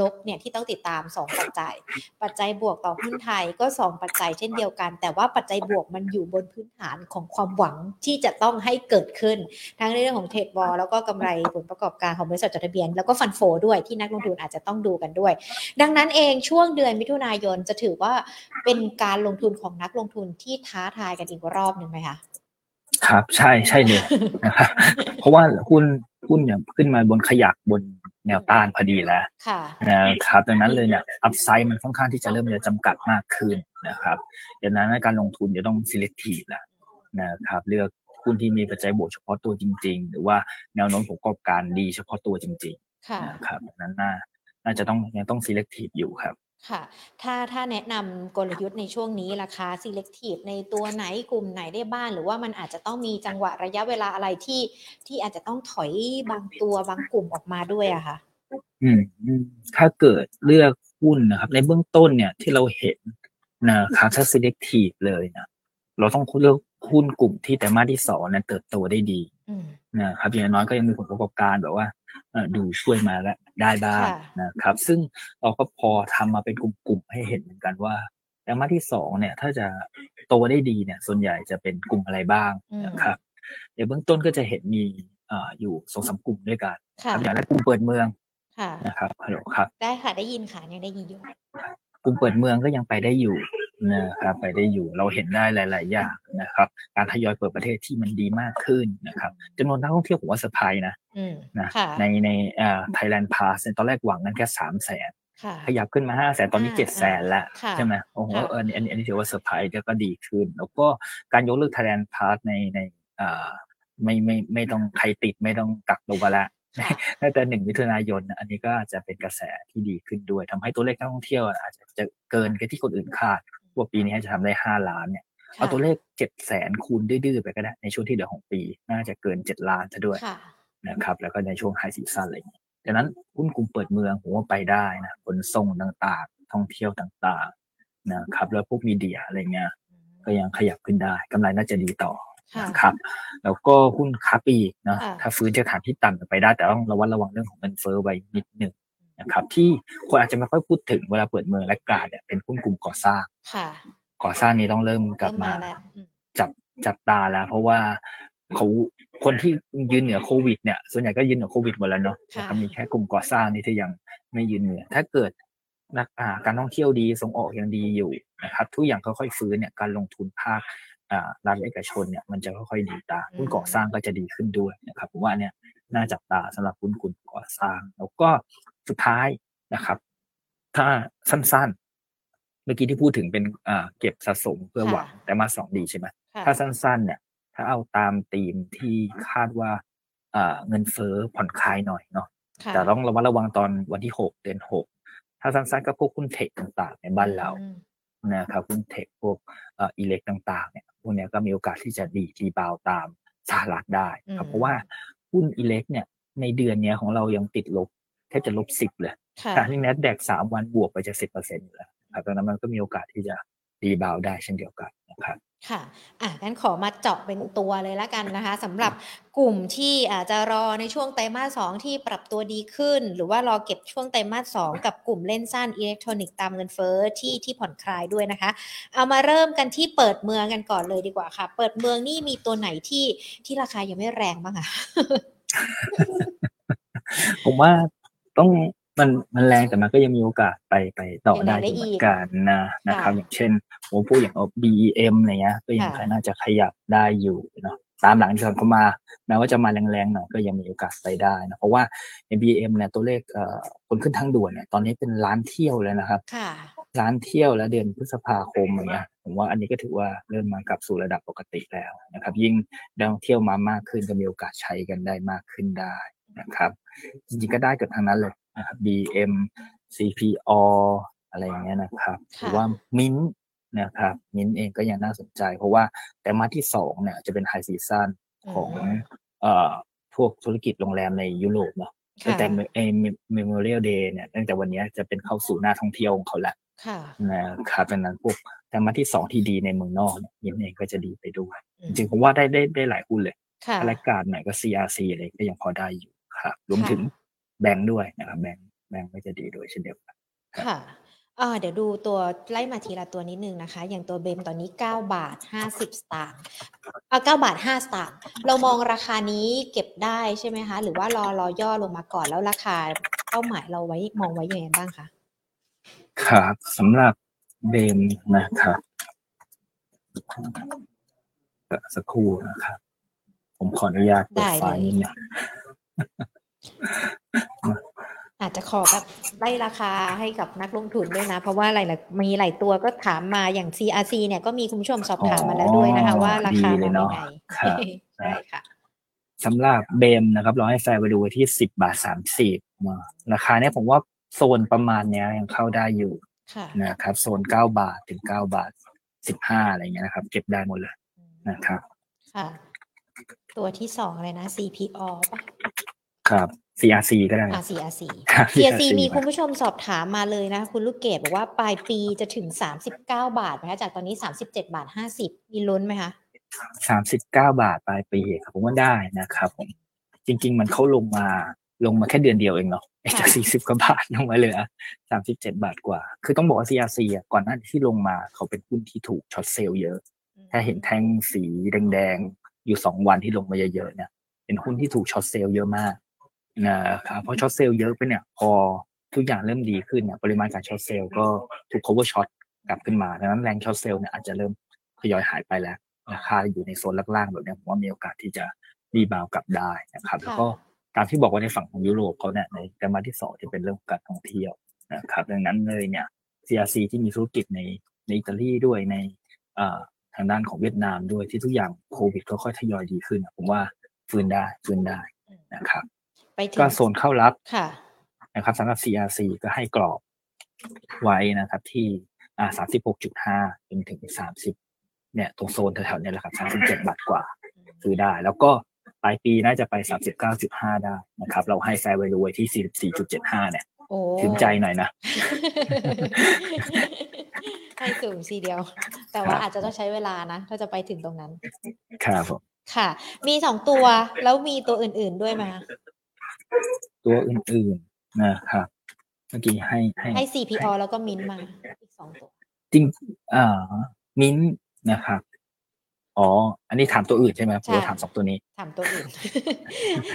ลบเนี่ยที่ต้องติดตาม 2 ปัจจัย ปัจจัยบวกต่อหุ้นไทยก็ 2 ปัจจัยเช่นเดียวกัน แต่ว่าปัจจัยบวกมันอยู่บนพื้นฐานของความหวังที่จะต้องให้เกิดขึ้น ทั้งในเรื่องของเทรดบอลแล้วก็กำไรผลประกอบการของบริษัทจดทะเบียน แล้วก็ฟันโฟด้วยที่นักลงทุนอาจจะต้องดูกันด้วย ดังนั้นเองช่วงเดือนมิถุนายนจะถือว่าเป็นการลงทุนของนักลงทุนที่ท้าทายกันอีกรอบหนึ่งไหมคะครับ ใช่ใช่เลยนะครับเพราะว่าหุ้น หุ้นเนี่ยขึ้นมาบนขยักบนแนวต้านพอดีแล้วค่ะนะครับดังนั้นเลยเนี่ยอัพไซด์มันค่อนข้างที่จะเริ่มจะจำกัดมากขึ้นนะครับดังนั้นการลงทุนจะต้อง selective แล้วนะครับเลือกหุ้นที่มีปัจจัยบวกเฉพาะตัวจริง ๆ หรือว่าแนวโน้มผลประกอบการดีเฉพาะตัวจริงค่ะๆนะครับดังนั้นน่าน่าจะต้องยังต้อง selective อยู่ครับ ค่ะ ถ้าถ้าแนะนำกลยุทธ์ในช่วงนี้ราคา selective ในตัวไหนกลุ่มไหนได้บ้างหรือว่ามันอาจจะต้องมีจังหวะระยะเวลาอะไรที่ที่อาจจะต้องถอยบางตัวบางกลุ่มออกมาด้วยอะค่ะอืมอืมถ้าเกิดเลือกหุ้นนะครับ ในเบื้องต้นเนี่ยที่เราเห็นนะครับถ้า selective เลยนะเราต้องเลือกหุ้นกลุ่มที่แต่มาสที่สองนั้นเติบโตได้ดีอืมนะครับอย่างน้อยก็ยังมีผลประกอบการแบบว่าเอ่อ ดูช่วยมาแล้วได้บ้างค่ะนะครับ ซึ่งเราก็พอทำมาเป็นกลุ่มๆให้เห็นเหมือนกันว่าไตรมาสที่สองเนี่ย ถ้าจะโตได้ดีเนี่ย ส่วนใหญ่จะเป็นกลุ่มอะไรบ้างนะครับเดี๋ยวเบื้องต้นก็จะเห็นมีเอ่ออยู่สองสามกลุ่มด้วยกันคค่ะรับอย่างแรกกลุ่มเปิดเมืองค่ะนะครับฮัลโหลครับ ได้ค่ะได้ยินค่ะยังได้ยินอยู่กลุ่มเปิดเมืองก็ยังไปได้อยู่ นะครับไปได้อยู่เราเห็นได้หลาย ๆ อย่างนะครับ การทยอยเปิดประเทศที่มันดีมากขึ้นนะครับจำนวนนักท่องเที่ยวผมว่าเซอร์ไพรส์นะอืมนะค่ะในในเอ่อ Thailand Pass ตอนแรกหวังกันแค่สามแสนค่ะขยับขึ้นมาห้าแสนตอนนี้อ่าเจ็ดแสนแล้วค่ะใช่ไหมโอ้โหค่ะเอออันนี้อันนี้ถือว่าเซอร์ไพรส์แล้วก็ดีขึ้น แล้วก็การยกเลิก Thailand Pass ในในเอ่อไม่ไม่ไม่ต้องใครติดไม่ต้องกักตัวละค่ะตั้งแต่หนึ่งมิถุนายนนะอันนี้ก็อาจจะเป็นกระแสที่ดีขึ้นด้วยทำให้ตัวเลขนักท่องเที่ยวอาจจะจะเกินกว่าที่คนอื่นคาด ว่าปีนี้จะทำได้ห้าล้านเนี่ยเอาตัวเลขเจ็ดแสนคูณดื้อๆไปก็ได้ในช่วงที่เหลือของปี น่าจะเกินเจ็ดล้านซะด้วยค่ะนะครับแล้วก็ในช่วงไฮซีซั่นอะไรอย่างเงี้ยดังนั้นหุ้นกลุ่มเปิดเมืองผมว่าไปได้นะขนส่งต่างๆ ท่องเที่ยวต่างๆนะครับแล้วพวกมีเดียอะไรเงี้ยก็ยังขยับขึ้นได้กำไรน่าจะดีต่อค่ะนะครับแล้วก็หุ้นค้าปลีกเนาะค่ะถ้าฟื้นจากฐานที่ต่ำไปได้แต่ต้องระวัดระวังเรื่องของเงินเฟ้อไว้นิดหนึ่ง นะครับที่คนอาจจะไม่ค่อยพูดถึงเวลาเปิดเมืองและกาดเนี่ยเป็นหุ้นกลุ่มก่อสร้างค่ะก่อสร้างนี้ต้องเริ่มกลับมาเริ่แล้วอืมจับจับตาแล้ว เพราะว่าเขาคนที่ยืนเหนือโควิดเนี่ยส่วนใหญ่ก็ยืนเหนือโควิดหมดแล้วเนาะค่ะนะครับมีแค่กลุ่มก่อสร้างนี่ที่ยังไม่ยืนเหนือ ถ้าเกิดนักอ่าการท่องเที่ยวดีส่งออกยังดีอยู่นะครับทุกอย่างค่อยๆฟื้นเนี่ยการลงทุนภาคอ่ารัฐและเอกชนเนี่ยมันจะค่อยๆดีตามหุ้นก่อสร้างก็จะดีขึ้นด้วยนะครับผมว่าเนี่ยน่าจับตาสำหรับหุ้นกลุ่มก่อสร้าง แล้วก็ สุดท้ายนะครับ ถ้าสั้นๆ เมื่อกี้ที่พูดถึงเป็นอ่าเก็บสะสมเพื่อหวังค่ะแต่มาสองดีใช่ไหมค่ะถ้าสั้น ๆ เนี่ย ถ้าเอาตามธีมที่คาดว่าอ่าเงินเฟ้อผ่อนคลายหน่อยเนาะค่ะแต่ต้องระมัดระวังตอนวันที่หกเดือนหกถ้าสั้นๆก็พวกหุ้นเทคต่างๆ ในบ้านเราอืมนะครับหุ้นเทคพวกเอ่ออิเล็กต่างๆเนี่ยพวกเนี้ยก็มีโอกาสที่จะดีรีบาวตามสหรัฐได้ครับเพราะว่าหุ้นอิเล็กเนี่ยในเดือนเนี้ยของเรายังติดลบแท บจะลบสิบเลยค่ะขณะที่ NASDAQ สามวันบวกไปจะสิบเปอร์เซ็นต์อยู่แล้วครับดังนั้นมันก็มีโอกาสที่จะ rebound ได้เช่นเดียวกันนะครับค่ะ อะงั้นขอมาเจาะเป็นตัวเลยละกันนะคะสำหรับกลุ่มที่อาจจะรอในช่วงไตรมาสสองที่ปรับตัวดีขึ้น หรือว่ารอเก็บช่วงไตรมาสสองกับกลุ่มเล่นสั้นอิเล็กทรอนิกส์ตามเงินเฟ้อที่ที่ผ่อนคลายด้วยนะคะ เอามาเริ่มกันที่เปิดเมืองกันก่อนเลยดีกว่าค่ะ เปิดเมืองนี่มีตัวไหนที่ที่ราคายังไม่แรงบ้างอะผมว่า ต้องมันมันแรงแต่มันก็ยังมีโอกาสไปไปต่อได้ยังได้อยู่เหมืออีกนกันนะนะครับค่ะอย่างเช่นผมพูดอย่างเอา BEM อะไรเงี้ยก็ยังค่ะน่าจะขยับได้อยู่เนาะตามหลังที่เขามาแม้ว่าจะมาแรงๆหน่อยก็ยังมีโอกาสไปได้นะเพราะว่าใน BEM เนี่ยตัวเลขเอ่อคนขึ้นทางด่วนเนี่ยตอนนี้เป็นล้านเที่ยวเลยนะครับค่ะร้านเที่ยวแล้วเดือนพฤษภาคมอย่างเงี้ยผมว่าอันนี้ก็ถือว่าเริ่มมากลับสู่ระดับปกติแล้วนะครับ ยิ่งนักท่องเที่ยวมามากขึ้นก็มีโอกาสใช้กันได้มากขึ้นได้ นะครับ จริงๆก็ได้เกิดทางนั้นเลยนะครับ BM CPO อะไรอย่างเงี้ยนะครับหรือว่ามิ้นนะครับมินเองก็ยังน่าสนใจ เพราะว่าแต่มาที่สองเนี่ยจะเป็นไฮซีซันของเอ่อพวกธุรกิจโรงแรมในยุโรปเนาะตั้งแต่เอเมโมเรียลเดย์เนี่ยตั้งแต่วันนี้จะเป็นเข้าสู่หน้าท่องเที่ยวของเขาละนะครับดังนั้นพวกแต่มาที่สองที่ดีในเมืองนอกเนี่ยมินเองก็จะดีไปด้วย จริงๆผมว่าได้ได้ได้หลายหุ้นเลยรายการไหนก็ CRC อะไรก็ยังพอได้อยู่ ครับรวมถึงแบงค์ด้วยนะครับ แบงค์แบงค์ก็จะดีด้วยเช่นเดียวกันค่ะอ่าเดี๋ยวดูตัวไล่มาทีละตัวนิดนึงนะคะ อย่างตัวเบมตอนนี้เก้าบาทห้าสิบสตางค์อ่าเก้าบาทห้าสตางค์เรามองราคานี้เก็บได้ใช่ไหมคะ หรือว่ารอรอย่อลงมาก่อนแล้วราคาเป้าหมายเราไว้มองไว้ยังไงบ้างคะครับสำหรับเบมนะครับสักครู่นะครับ ผมขออนุญาตเปิดไฟล์นี้ อาจจะขอแบบไล่ราคาให้กับนักลงทุนด้วยนะ เพราะว่าหลายๆมีหลายตัวก็ถามมาอย่าง CRC เนี่ยก็มีคุณผู้ชมสอบถามมาแล้วด้วยนะคะ ว่าราคาเป็นยังไงใช่ค่ะสำหรับเบมนะครับ เราให้แฟร์ไปดูที่สิบบาทสามสิบราคาเนี้ยผมว่าโซนประมาณเนี้ยยังเข้าได้อยู่นะครับ โซนเก้าบาทถึงเก้าบาทสิบห้าอะไรเงี้ยนะครับ เก็บได้หมดเลยนะครับ ค่ะ ตัวที่สองเลยนะ CPO ป่ะ ครับ CRC ก็ได้ อ่า CRC CRC มีคุณผู้ชมสอบถามมาเลยนะ คุณลูกเกดบอกว่าปลายปีจะถึงสามสิบเก้าบาทไหมคะจากตอนนี้สามสิบเจ็ดบาทห้าสิบมีลุ้นไหมคะสามสิบเก้าบาทปลายปีครับผมว่าได้นะครับผมจริง ๆ มันเขาลงมาลงมาแค่เดือนเดียวเองเนาะจากสี่สิบกว่าบาทลงมาเหลือสามสิบเจ็ดบาทกว่า คือต้องบอกว่า CRC อะก่อนหน้าที่ลงมาเขาเป็นหุ้นที่ถูก short sell เยอะ ถ้าเห็นแท่งสีแดงๆอยู่สองวันที่ลงมาเยอะๆเนี่ยเป็นหุ้นที่ถูก short sell เยอะมาก นะครับเพราะ short sell เยอะไปเนี่ย พอทุกอย่างเริ่มดีขึ้นเนี่ยปริมาณการ short sell ก็ถูก cover short กลับขึ้นมาดังนั้นแรง short sell เนี่ยอาจจะเริ่มทยอยหายไปแล้วราคาอยู่ในโซนล่างๆแบบนี้ผมว่ามีโอกาสที่จะรีบาวกลับได้นะครับ แล้วก็ตามที่บอกว่าในฝั่งของยุโรปเขาเนี่ยในไตรมาสที่สองจะเป็นเรื่องการท่องเที่ยวนะครับ ดังนั้นเลยเนี่ย CRC ที่มีธุรกิจในในอิตาลีด้วยในทางด้านของเวียดนามด้วยที่ทุกอย่างโควิดก็ค่อยทยอยดีขึ้นผมว่าฟื้นได้ฟื้นได้นะครับ ก็โซนเข้ารับนะครับสำหรับ CRC ก็ให้กรอบไว้นะครับ ที่อ่าสามสิบหกจุดห้าจนถึงสามสิบเนี่ยตรงโซนแถวๆนี้แหละครับสามสิบเจ็ดบาทกว่า ซื้อได้ แล้วก็ปลายปีน่าจะไปสามสิบเก้าจุดห้าได้นะครับ เราให้แฟร์ไวลูไว้ที่สี่สิบสี่จุดเจ็ดห้าเนี่ยถึงใจหน่อยนะให้สูงทีเดียว แต่ว่าอาจจะต้องใช้เวลานะ ถ้าจะไปถึงตรงนั้น ครับผมค่ะ มีสองตัวแล้วมีตัวอื่น ๆด้วยไหม ตัวอื่นๆนะครับเมื่อกี้ให้ให้ให้ CPO แล้วก็มินมาอีกสองตัวจริงอ่ามินนะครับอ๋อ อันนี้ถามตัวอื่นใช่ไหมผมถามสองตัวนี้ ถามตัวอื่น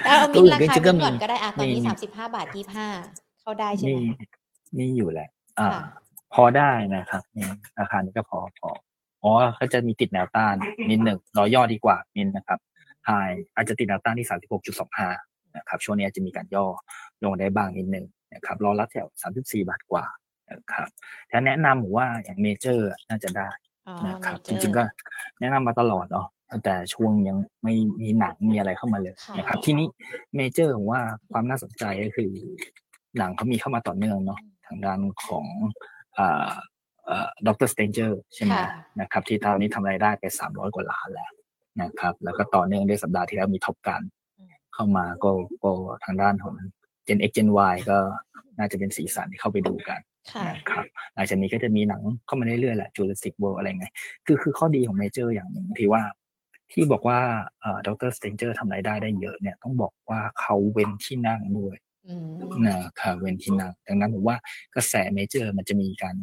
แล้วเอามินราคามินก่อนก็ได้อะตอนนี้สามสิบห้าบาทยี่ห้าเข้าได้ใช่ไหมนี่อยู่แหละ อ่า พอได้นะครับนี่ราคานี้ก็พอพออ๋อเขาจะมีติดแนวต้านนิดหนึ่งรอย่อดีกว่านินนะครับhigh อาจจะติดแนวต้านที่สามสิบหกจุดสองห้า นะครับช่วงนี้จะมีการย่อลงได้บ้างนิดนึงนะครับรอรับแถวสามสิบสี่บาทกว่านะครับถ้าแนะนำผมว่าอย่างเมเจอร์น่าจะได้นะครับจริงๆก็แนะนำมาตลอดเนาะแต่ช่วงยังไม่มีหนังมีอะไรเข้ามาเลยนะครับ ทีนี้เมเจอร์ผมว่าความน่าสนใจก็คือ หนังเขามีเข้ามาต่อเนื่องเนาะทางด้านของอ่า Doctor Strange ใช่ไหมนะครับที่ตอนนี้ทำรายได้ไปสามร้อยกว่าล้านแล้วนะครับ แล้วก็ต่อเนื่องด้วยสัปดาห์ที่แล้วมี Top Gun เข้ามาก็ก็ทางด้านของ Gen X Gen Y ก็น่าจะเป็นสีสันที่เข้าไปดูกันนะครับหลังจากนี้ก็จะมีหนังเข้ามาเรื่อยๆแหละ Jurassic World อะไรไงคือคือข้อดีของเมเจอร์อย่างหนึ่งที่ว่าที่บอกว่าเอ่อ Doctor Strange ทำรายได้ได้เยอะเนี่ยต้องบอกว่าเขาเว้นที่นั่งด้วยนะครับเว้นที่นั่งดังนั้นผมว่ากระแสเมเจอร์มันจะมีการ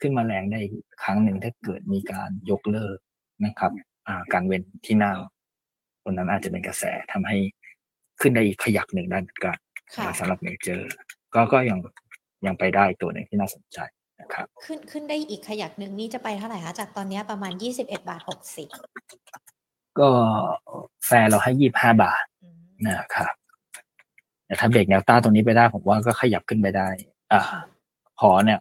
ขึ้นมาแรงได้ครั้งหนึ่งถ้าเกิดมีการยกเลิกนะครับการเว้นที่นั่งตรงนั้นอาจจะเป็นกระแสทำให้ ขึ้นได้อีกขยักหนึ่งได้เหมือนกันสำหรับเมเจอร์ก็ก็ยังยังไปได้ตัวหนึ่งที่น่าสนใจนะครับขึ้นขึ้นได้อีกขยักหนึ่งนี่จะไปเท่าไหร่คะจากตอนนี้ประมาณยี่สิบเอ็ดบาทหกสิบก็แฟร์เราให้ยี่บห้าบาทนะครับแต่ถ้าเบรกแนวต้านตรงนี้ไปได้ ผมว่าก็ขยับขึ้นไปได้ อ่าพอเนี่ย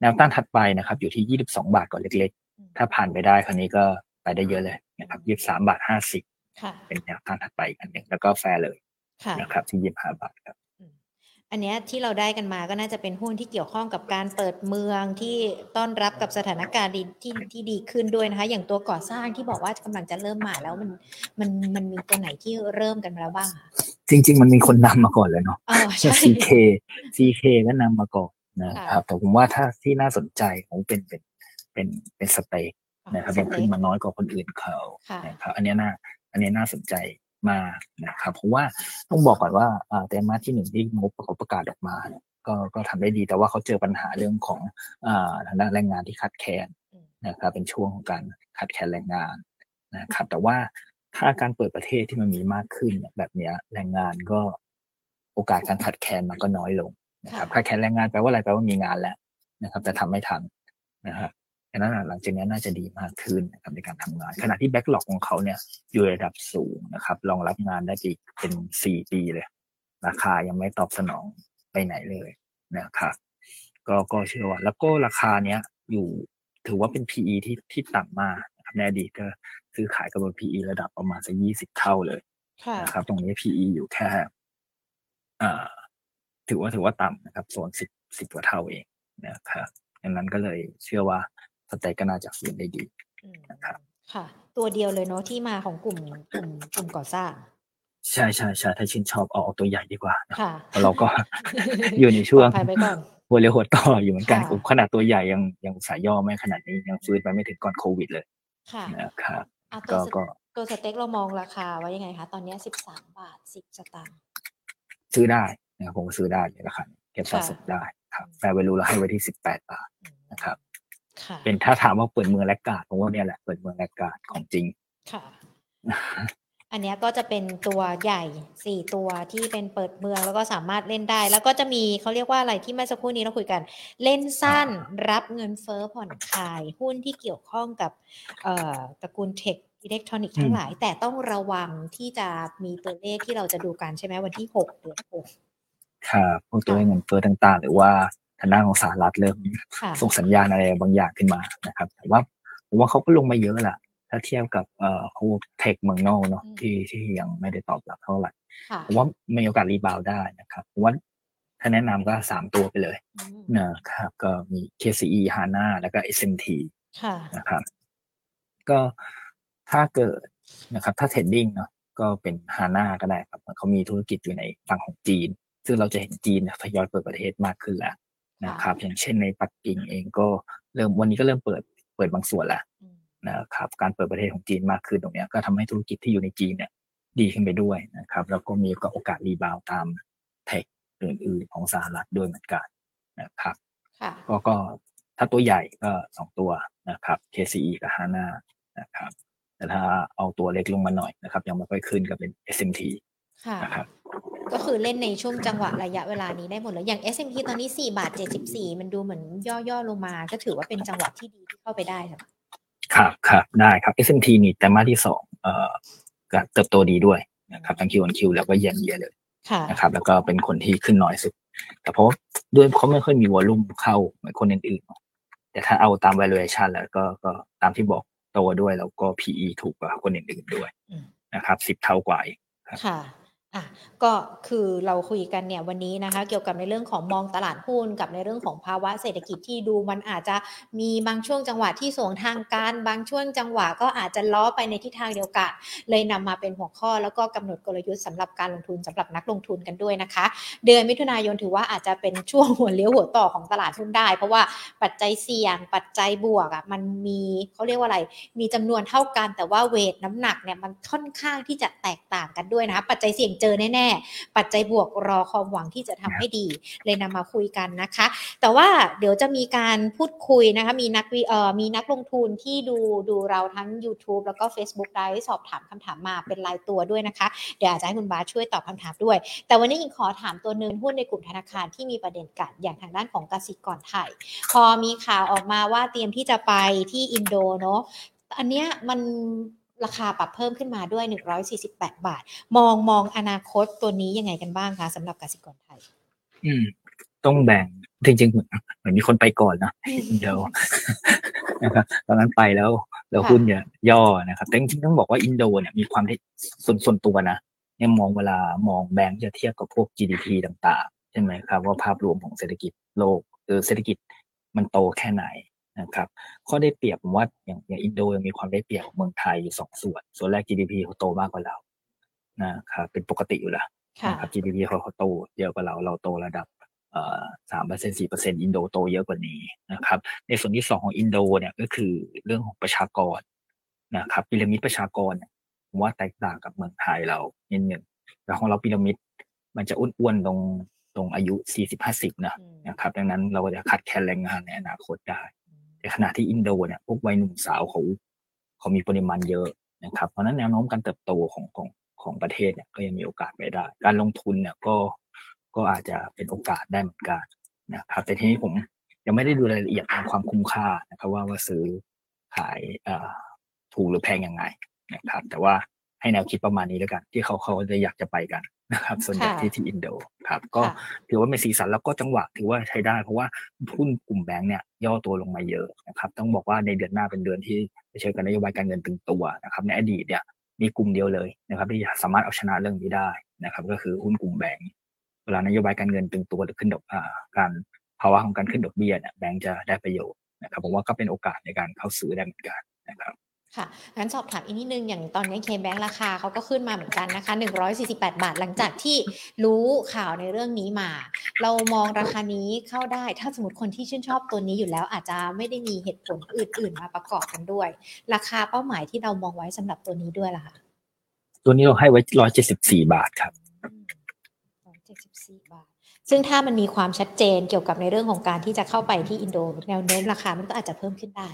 แนวต้านถัดไปนะครับ อยู่ที่ยี่สิบสองบาทก่อนเล็ก ๆ ถ้าผ่านไปได้คราวนี้ก็ไปได้เยอะเลยนะครับยี่สามบาทห้าสิบ เป็นแนวต้านถัดไปอีกอันหนึ่งแล้วก็แฟร์เลยนะครับที่ยี่ห้าบาทครับ อันเนี้ยที่เราได้กันมาก็น่าจะเป็นหุ้นที่เกี่ยวข้องกับการเปิดเมืองที่ต้อนรับกับสถานการณ์ดีที่ที่ดีขึ้นด้วยนะคะ อย่างตัวก่อสร้างที่บอกว่ากำลังจะเริ่มมาแล้วมันมันมันมีตัวไหนที่เริ่มกันมาแล้วบ้างคะจริง ๆ มันมีคนนำมาก่อนเลยเนาะอ๋อใช่ CK CK ก็นำมาก่อนนะครับแต่ผมว่าถ้าที่น่าสนใจผมเป็นเป็นเป็นเป็นสเต็กนะครับยังขึ้นมาน้อยกว่าคนอื่นเขาค่ะนะครับอันเนี้ยน่า อันนี้น่าสนใจมากนะครับ เพราะว่าต้องบอกก่อนว่าอ่าไตรมาสที่หนึ่งที่งบประประกาศออกมาก็ก็ทำได้ดีแต่ว่าเขาเจอปัญหาเรื่องของอ่าทางด้านแรงงานที่ขาดแคลนนะครับเป็นช่วงของการขาดแคลนแรงงานนะครับแต่ว่าถ้าการเปิดประเทศที่มันมีมากขึ้นแบบนี้แรงงานก็โอกาสการขาดแคลนมันก็น้อยลงนะครับขาดแคลนแรงงานแปลว่าอะไรแปลว่ามีงานแล้วนะครับ แต่ทำไม่ทันนะครับ ดังนั้นหลังจากนี้น่าจะดีมากขึ้นนะครับในการทำงาน ขณะที่แบ็กหลอกของเขาเนี่ยอยู่ระดับสูงนะครับรองรับงานได้อีกเป็นสี่ปีเลย ราคายังไม่ตอบสนองไปไหนเลยนะครับก็ก็เชื่อว่า แล้วก็ราคาเนี้ยอยู่ถือว่าเป็น PE ที่ที่ต่ำมากนะครับในอดีตก็ซื้อขายกับบน PE ระดับประมาณสักยี่สิบเท่าเลยค่ะนะครับ ตรงนี้ PE อยู่แค่อ่าถือว่าถือว่าต่ำนะครับโซนสิบสิบกว่าเท่าเองนะครับดังนั้นก็เลยเชื่อว่า สเต็กก็น่าจะฟื้นได้ดีอืมนะครับค่ะ ตัวเดียวเลยเนาะที่มาของกลุ่มกลุ่มกลุ่มก่อสร้างใช่ใช่ใช่ถ้าชื่นชอบเอาเอาตัวใหญ่ดีกว่านะค่ะเพราะเราก็อยู่ในช่วงปลอดภัยไว้ก่อนหัวเรียวหัวต่ออยู่เหมือนกันค่ะผมขนาดตัวใหญ่ยังยังสายย่อไม่ขนาดนี้ยังฟื้นไปไม่ถึงก่อนโควิดเลยค่ะนะครับอะตัก็วสก็ตัวสเต็กเรามองราคาไว้ยังไงคะตอนเนี้สิบสามบาทสิบสตางค์ซื้อได้นะครับผมก็ซื้อได้ในราคานี้เก็บสะสมค่ะได้ครับแฟร์เวลูเราให้ไว้ที่สิบแปดบาทอืมนะครับค่ะ เป็นถ้าถามว่าเปิดเมืองแลกกาดผมว่าเนี่ยแหละเปิดเมืองแลกกาดของจริงค่ะอันเนี้ยก็จะเป็นตัวใหญ่สี่ตัวที่เป็นเปิดเมืองแล้วก็สามารถเล่นได้ แล้วก็จะมีเขาเรียกว่าอะไรที่เมื่อสักครู่นี้เราคุยกัน เล่นสั้นรับเงินเฟ้อผ่อนคลาย หุ้นที่เกี่ยวข้องกับเอ่อตระกูลเทคอิเล็กทรอนิกส์ทั้อืงมหลาย แต่ต้องระวังที่จะมีตัวเลขที่เราจะดูกันใช่ไหมวันที่หกเดือนหกครับพวกตัวเลขเงินเฟ้อต่างๆ หรือว่าทางด้านของสหรัฐเริ่มค่ะส่งสัญญาณอะไรบางอย่างขึ้นมานะครับ แต่ว่าผมว่าเขาก็ลงมาเยอะแหละถ้าเทียบกับเอ่อพวก tech เมืองนอกเนาะอืมที่ที่ยังไม่ได้ตอบรับเท่าไหร่ค่ะผมว่ามีโอกาส rebound ได้นะครับผมว่าถ้าแนะนำก็สามตัวไปเลยอืมนะครับก็มี KCE HANA แล้วก็ SMT ค่ะนะครับ ก็ถ้าเกิดนะครับ ถ้า trading เนาะก็เป็น HANA ก็ได้ครับเขามีธุรกิจอยู่ในฝั่งของจีน ซึ่งเราจะเห็นจีนเนี่ยทยอยเปิดประเทศมากขึ้นแล้ว นะครับ อย่างเช่นในปักกิ่งเองก็เริ่มวันนี้ก็เริ่มเปิดเปิดบางส่วนแล้วอืมนะครับการเปิดประเทศของจีนมากขึ้นตรงเนี้ยก็ทำให้ธุรกิจที่อยู่ในจีนเนี่ยดีขึ้นไปด้วยนะครับแล้วก็มีโอกาส rebound ตาม tech อื่นๆของสหรัฐด้วยเหมือนกันนะครับค่ะก็ก็ถ้าตัวใหญ่ก็สองตัวนะครับ KCE กับ HANA นะครับแต่ถ้าเอาตัวเล็กลงมาหน่อยนะครับ ยังไม่ค่อยขึ้นก็เป็น SMT ค่ะ นะครับก็คือเล่นในช่วงจังหวะระยะเวลานี้ได้หมดเลยอย่าง S&P ตอนนี้4บาท74 มันดูเหมือนย่อๆลงมา ก็ถือว่าเป็นจังหวะที่ดีที่เข้าไปได้ค่ะครับครับได้ครับ SMT นี่แต่มาสที่สองเอ่อก็เติบโตดีด้วยนะครับทั้ง Q1 Q แล้วก็เยียนเยียเลยค่ะนะครับ แล้วก็เป็นคนที่ขึ้นน้อยสุด แต่เพราะว่าด้วยเขาไม่ค่อยมีวอลลุ่มเข้าเหมือนคนอื่นๆแต่ถ้าเอาตาม valuation แล้วก็ก็ตามที่บอกโตด้วยแล้วก็ PE ถูกกว่าคนอื่นๆด้วยอืมนะครับสิบเท่ากว่าอีกค่ะ อะก็คือเราคุยกันเนี่ยวันนี้นะคะ เกี่ยวกับในเรื่องของมองตลาดหุ้นกับในเรื่องของภาวะเศรษฐกิจที่ดูมันอาจจะมีบางช่วงจังหวะที่สวนทางกันบางช่วงจังหวะก็อาจจะล้อไปในทิศทางเดียวกัน เลยนำมาเป็นหัวข้อแล้วก็กำหนดกลยุทธ์สำหรับการลงทุนสำหรับนักลงทุนกันด้วยนะคะ เดือนมิถุนายนถือว่าอาจจะเป็นช่วงหัวเลี้ยวหัวต่อของตลาดหุ้นได้ เพราะว่าปัจจัยเสี่ยง ปัจจัยบวกอะมันมีเขาเรียกว่าอะไร มีจำนวนเท่ากันแต่ว่าเวทน้ำหนักเนี่ยมันค่อนข้างที่จะแตกต่างกันด้วยนะคะปัจจัยเสี่ยงเจอแน่ ๆ ปัจจัยบวกรอความหวังที่จะทำให้ดี เลยนำมาคุยกันนะคะ แต่ว่าเดี๋ยวจะมีการพูดคุยนะคะ มีนักวิเอ่อมีนักลงทุนที่ดูดูเราทั้ง YouTube แล้วก็ Facebook ได้สอบถามคำถามมาเป็นรายตัวด้วยนะคะ เดี๋ยวอาจจะให้คุณบาสช่วยตอบคำถามด้วย แต่วันนี้อิงขอถามตัวหนึ่งหุ้นในกลุ่มธนาคารที่มีประเด็นกันอย่างทางด้านของกสิกรไทย พอมีข่าวออกมาว่าเตรียมที่จะไปที่อินโดเนาะอันเนี้ยมัน ราคาปรับเพิ่มขึ้นมาด้วย 148 บาท มองมองอนาคตตัวนี้ยังไงกันบ้างคะสำหรับกสิกรไทย อืม ต้องแบ่งจริงๆเหมือนเหมือนมีคนไปก่อนนะเดี๋ยวนะครับตอนนั้นไปแล้วแล้วค่ะหุ้นเนี่ยย่อนะครับแต่จริงๆต้องบอกว่าอินโดเนี่ยมีความที่ส่วนส่วนตัวนะเนี่ยมองเวลามองแบงก์จะเทียบกับพวก GDP ต่างๆ ใช่ไหมครับ ว่าภาพรวมของเศรษฐกิจโลกหรือเศรษฐกิจมันโตแค่ไหน นะครับข้อได้เปรียบผมว่าอย่างอย่างอินโดยังมีความได้เปรียบของเมืองไทยอยู่สองส่วน ส่วนแรก GDP เขาโตมากกว่าเรานะครับเป็นปกติอยู่แล้วนะครับ GDP เขาเขาโตเยอะกว่าเราเราโตระดับสามเปอร์เซ็นสี่เปอร์เซ็นอินโดโตเยอะกว่านี้นะครับ ในส่วนที่สองของอินโดเนี่ยก็คือเรื่องของประชากรนะครับพีระมิดประชากรผมว่าแตกต่างกับเมืองไทยเรานิดหนึ่งแต่ของเราพีระมิดมันจะอ้วนๆตรงตรงอายุสี่สิบห้าสิบนะนะครับ ดังนั้นเราก็จะคัดแคลนแรงงานในอนาคตได้ ในขณะที่อินโดเนี่ยพวกวัยหนุ่มสาวเขาเขามีปริมาณเยอะนะครับ เพราะนั้นแนวโน้มการเติบโตของของของประเทศเนี่ยก็ยังมีโอกาสไปได้ การลงทุนเนี่ยก็ก็อาจจะเป็นโอกาสได้เหมือนกันนะครับ แต่ทีนี้ผมยังไม่ได้ดูรายละเอียดของความคุ้มค่านะครับ ว่าว่าซื้อขายถูกหรือแพงยังไงนะครับ แต่ว่าให้แนวคิดประมาณนี้แล้วกัน ที่เขาเขาจะอยากจะไปกันนะครับ ส่วนใหญ่ที่ที่อินโด ครับ ก็ถือว่าเป็นสีสันแล้วก็จังหวะถือว่าใช้ได้ เพราะว่าหุ้นกลุ่มแบงก์เนี่ยย่อตัวลงมาเยอะนะครับ ต้องบอกว่าในเดือนหน้าเป็นเดือนที่เชิญกันนโยบายการเงินตึงตัวนะครับ ในอดีตเนี่ยมีกลุ่มเดียวเลยนะครับ ที่สามารถเอาชนะเรื่องนี้ได้นะครับ ก็คือหุ้นกลุ่มแบงก์เวลานโยบายการเงินตึงตัวหรือขึ้นดอกอ่าการภาวะของการขึ้นดอกเบี้ยเนี่ยแบงก์จะได้ประโยชน์นะครับผมว่าก็เป็นโอกาสในการเข้าซื้อได้เหมือนกันนะครับ ค่ะงั้นสอบถามอีกนิดนึง อย่างตอนนี้เคแบงค์ราคาเขาก็ขึ้นมาเหมือนกันนะคะ 148 บาท หลังจากที่รู้ข่าวในเรื่องนี้มา เรามองราคานี้เข้าได้ ถ้าสมมติคนที่ชื่นชอบตัวนี้อยู่แล้วอาจจะไม่ได้มีเหตุผลอื่น ๆ มาประกอบกันด้วย ราคาเป้าหมายที่เรามองไว้สำหรับตัวนี้ด้วยล่ะคะตัวนี้เราให้ไว้ 174 บาทครับ 174 บาท ซึ่งถ้ามันมีความชัดเจนเกี่ยวกับในเรื่องของการที่จะเข้าไปที่อินโดแนวโน้มราคามันก็อาจจะเพิ่มขึ้นได้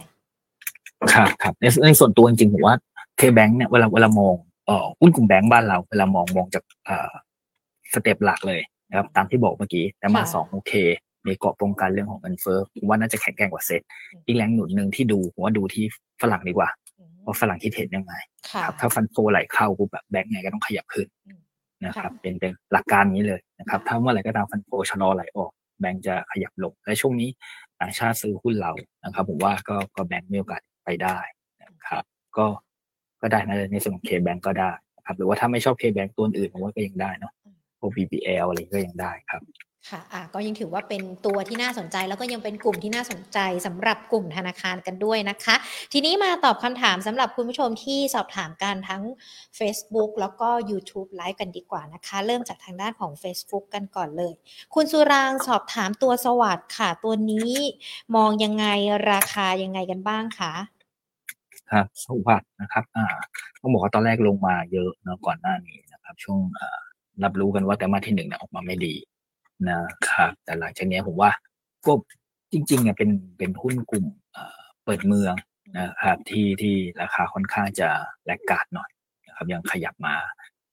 ครับครับในในส่วนตัวจริงๆผมว่า KBANK เนี่ยเวลาเวลามองเอ่อหุ้นกลุ่มแบงค์บ้านเราเวลามองมองจากเอ่อ step หลักเลยนะครับตามที่บอกเมื่อกี้ไตรมาสสองโอเค มีเกราะป้องกันเรื่องของเงินเฟ้อผมว่าน่าจะแข็งแกร่งกว่าเซ็ตอีกแรงหนุนหนึ่งที่ดูผมว่าดูที่ฝรั่งดีกว่าว่าฝรั่งคิดเห็นยังไงครับถ้า fund flow ไหลเข้าปุ๊บแบบแบงค์ไงก็ต้องขยับขึ้นนะครับเป็นเป็นหลักการนี้เลยนะครับถ้าเมื่อไหร่ก็ตาม fund flow ชะลอไหลออกแบงค์จะขยับลงและช่วงนี้ต่างชาติซื้อหุ้นเรานะครับ ผมว่าก็ก็แบงค์มีโอกาส ไปได้นะครับ ก็ก็ได้นะในส่วนของเคแบงก็ได้ครับ หรือว่าถ้าไม่ชอบเคแบงตัวอื่นผมว่าก็ยังได้เนาะพวก BBL อะไรก็ยังได้ครับ ค่ะอะ ก็ยังถือว่าเป็นตัวที่น่าสนใจแล้วก็ยังเป็นกลุ่มที่น่าสนใจสำหรับกลุ่มธนาคารกันด้วยนะคะ ทีนี้มาตอบคำถามสำหรับคุณผู้ชมที่สอบถามกันทั้ง Facebook แล้วก็ YouTube ไลฟ์กันดีกว่านะคะ เริ่มจากทางด้านของ Facebook กันก่อนเลย คุณสุรางสอบถามตัวสวัสด์ค่ะ ตัวนี้มองยังไงราคายังไงกันบ้างคะครับสวัสด์นะครับอ่าต้องบอกว่าตอนแรกลงมาเยอะเนาะก่อนหน้านี้นะครับ ช่วงรับรู้กันว่าแต่มาที่หนึ่งเนี่ยออกมาไม่ดี นะครับแต่หลังจากนี้ผมว่าก็จริงๆเนี่ยเป็นเป็นหุ้นกลุ่มเปิดเมืองนะครับที่ที่ราคาค่อนข้างจะแลกกาดหน่อยนะครับยังขยับมา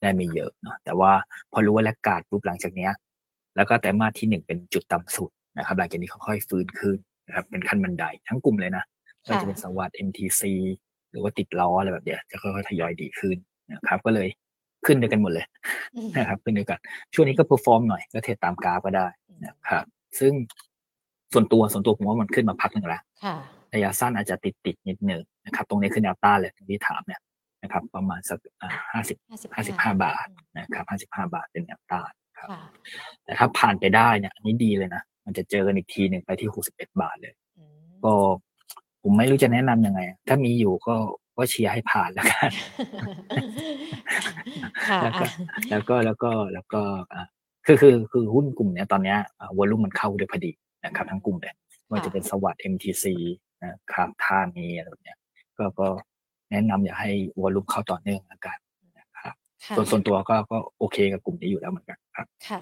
ได้ไม่เยอะเนาะแต่ว่าพอรู้ว่าแลกกาดปุ๊บหลังจากเนี้ยแล้วก็ไตรมาสที่หนึ่งเป็นจุดต่ำสุดนะครับหลังจากนี้ค่อยๆฟื้นขึ้นนะครับเป็นขั้นบันไดทั้งกลุ่มเลยนะก็จะเป็น SAWAD MTC หรือว่าติดล้ออะไรแบบเนี้ยจะค่อยๆทยอยดีขึ้นนะครับก็เลย ขึ้นด้วยกันหมดเลยนะครับขึ้นด้วยกัน ช่วงนี้ก็ perform หน่อยก็ trade ตามกราฟก็ได้นะครับ ซึ่งส่วนตัวส่วนตัวผมว่ามันขึ้นมาพักหนึ่งแล้วระยะสั้นอาจจะติดติดนิดหนึ่งนะครับ ตรงนี้คือแนวต้านเลยที่ถามเนี่ยนะครับ ประมาณสักห้าสิบห้าสิบห้าบาทนะครับห้าสิบห้าบาทเป็นแนวต้านครับแต่ถ้าผ่านไปได้เนี่ยอันนี้ดีเลยนะ มันจะเจอกันอีกทีหนึ่งไปที่หกสิบเอ็ดบาทเลย ก็ผมไม่รู้จะแนะนํำยังไง ถ้ามีอยู่ก็ ก็เชียร์ให้ผ่านแล้วกันแล้วก็แล้วก็แล้วก็คือคือคือหุ้นกลุ่มเนี้ยตอนเนี้ยวอลุ่มมันเข้าด้วยพอดีนะครับ ทั้งกลุ่มเลยว่าจะเป็นสวัสด์ MTC นะครับท่านี้อะไรแบบเนี้ยก็ก็แนะนำอย่าให้วอลุ่มเข้าต่อเนื่องแล้วกัน ส่วนส่วนตัวก็ก็โอเคกับกลุ่มนี้อยู่แล้วเหมือนกันครับ ค่ะ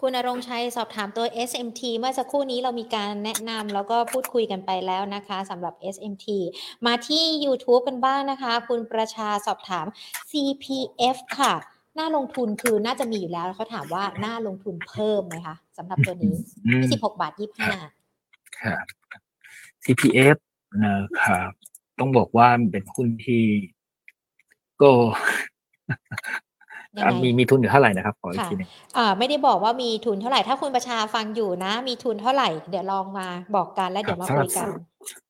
คุณอรงชัยสอบถามตัว SMT เมื่อสักครู่นี้เรามีการแนะนำแล้วก็พูดคุยกันไปแล้วนะคะสำหรับ SMT มาที่ YouTube กันบ้างนะคะ คุณประชาสอบถาม CPF ค่ะหน้าลงทุนคือน่าจะมีอยู่แล้วเขาถามว่าหน้าลงทุนเพิ่มไหมคะสำหรับตัวนี้26บาท25ครับ CPF นะครับต้องบอกว่าเป็นหุ้นที่ก็ มีมีทุนอยู่เท่าไหร่นะครับขออีกทีนึงอ่าไม่ได้บอกว่ามีทุนเท่าไหร่ถ้าคุณประชาฟังอยู่นะ มีทุนเท่าไหร่ เดี๋ยวลองมาบอกกันแล้วเดี๋ยวมาคุยกัน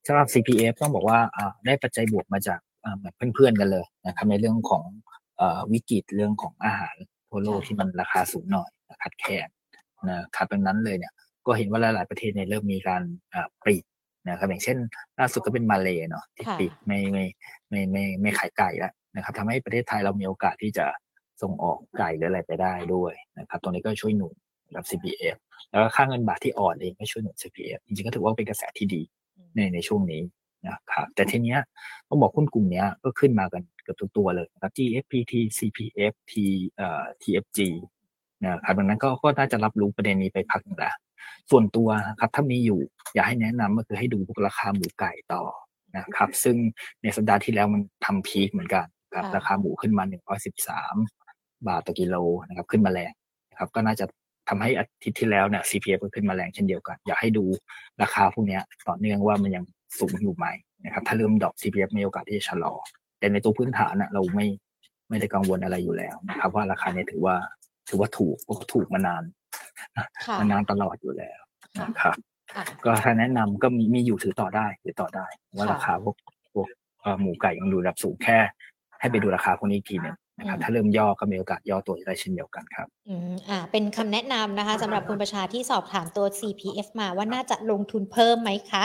สำหรับ CPF ต้องบอกว่าอ่าได้ปัจจัยบวกมาจากอ่าแบบเพื่อนๆกันเลยนะครับในเรื่องของอ่าวิกฤตเรื่องของอาหารทั่วโลกที่มันราคาสูงหน่อยขาดแคลนนะครับดังนั้นเลยเนี่ยก็เห็นว่าหลายๆประเทศเนี่ยเริ่มมีการปรีดนะครับอย่างเช่นล่าสุดก็เป็นมาเลยเนาะที่ปิดไม่ไม่ไม่ไม่ไม่ขายไก่แล้ว นะครับทำให้ประเทศไทยเรามีโอกาสที่จะส่งออกไก่หรืออะไรไปได้ด้วยนะครับตรงนี้ก็ช่วยหนุนกับ CPF แล้วก็ค่าเงินบาทที่อ่อนเองก็ช่วยหนุน CPF จริงๆก็ถือว่าเป็นกระแสที่ดีในในช่วงนี้นะครับแต่ทีเนี้ยต้องบอกหุ้นกลุ่มนี้ก็ขึ้นมากันเกือบทุกตัวเลยนะครับ GFPT CPF T เอ่อ TFG นะครับดังนั้นก็ก็น่าจะรับรู้ประเด็นนี้ไปพักหนึ่งแล้วส่วนตัวครับถ้ามีอยู่อยากให้แนะนำก็คือให้ดูพวกราคาหมูไก่ต่อนะครับ ซึ่งในสัปดาห์ที่แล้วมันทำพีคเหมือนกัน ครับราคาหมูขึ้นมาหนึ่งร้อยสิบสามบาทต่อกิโลนะครับขึ้นมาแรงนะครับก็น่าจะทำให้อาทิตย์ที่แล้วเนี่ย CPF ก็ขึ้นมาแรงเช่นเดียวกัน อยากให้ดูราคาพวกนี้ต่อเนื่องว่ามันยังสูงอยู่ไหมนะครับถ้าเริ่มดอก CPF มีโอกาสที่จะชะลอ แต่ในตัวพื้นฐานนะเราไม่ไม่ได้กังวลอะไรอยู่แล้วนะครับว่าราคานี้ถือว่าถือว่าถูกเพราะถูกมานานมานานตลอดอยู่แล้วนะครับก็ถ้าแนะนำก็มีมีอยู่ถือต่อได้ถือต่อได้ ว่าราคาพวกพวกหมูไก่ยังดูระดับสูงแค่ ให้ไปดูราคาพวกนี้ทีนึงนะครับถ้าเริ่มย่อก็มีโอกาสย่อตัวได้เช่นเดียวกันครับอืมอ่าเป็นคำแนะนำนะคะสำหรับคุณประชาที่สอบถามตัว CPF มาว่าน่าจะลงทุนเพิ่มไหมคะ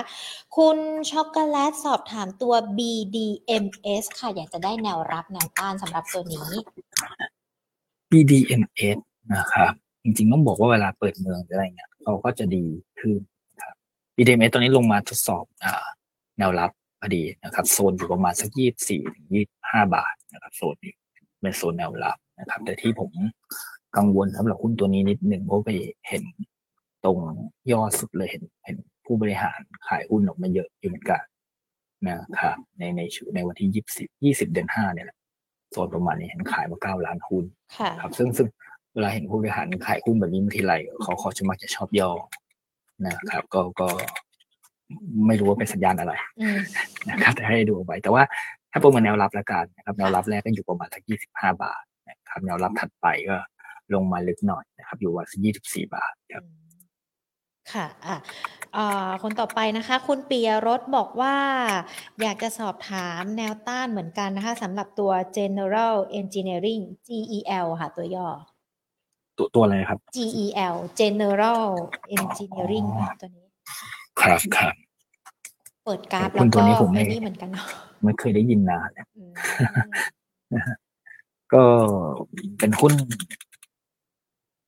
คุณช็อกโกแลตสอบถามตัว BDMs ค่ะอยากจะได้แนวรับแนวต้านสำหรับตัวนี้ BDMs นะครับจริงๆต้องบอกว่าเวลาเปิดเมืองหรืออะไรเงี้ยเขาก็จะดีขึ้นครับ BDMs ตอนนี้ลงมาทดสอบอ่าแนวรับพอ ดีนะครับ โซนอยู่ประมาณสักยี่สี่ถึงยี่ห้าบาทนะครับ โซนนี้เป็นโซนแนวรับนะครับ แต่ที่ผมกังวลสำหรับหุ้นตัวนี้นิดหนึ่งเพราะไปเห็นตรงยอดสุดเลยเห็นเห็นผู้บริหารขายหุ้นออกมาเยอะอยู่เหมือนกันนะครับในในชุในวันที่ยี่สิบยี่สิบเดือนห้าเนี่ยแหละโซนประมาณนี้เห็นขายมาเก้าล้านหุ้นครับ ซึ่งซึ่งเวลาเห็นผู้บริหารขายหุ้นแบบนี้ทีไรเขาเขาจะมักจะชอบย่อนะครับ ก็ก็ ไม่รู้ว่าเป็นสัญญาณอะไรนะครับแต่ให้ดูไว้ แต่ว่าถ้าประเมินแนวรับละกันนะครับแนวรับแรกก็อยู่ประมาณสักยี่สิบห้าบาทนะครับแนวรับถัดไปก็ลงมาลึกหน่อยนะครับ อยู่ว่าสักยี่สิบสี่บาทครับค่ะอะคนต่อไปนะคะ คุณปียรถบอกว่า อยากจะสอบถามแนวต้านเหมือนกันนะคะสำหรับตัว General Engineering GEL ค่ะตัวย่อ ตัวตัวอะไรครับ GEL General Engineering ตัวนี้ ครับครับเปิดกราฟแล้วก็ไม่นี่เหมือนกันเนาะไม่เคยได้ยินนานเนี่ยก็เป็นหุ้น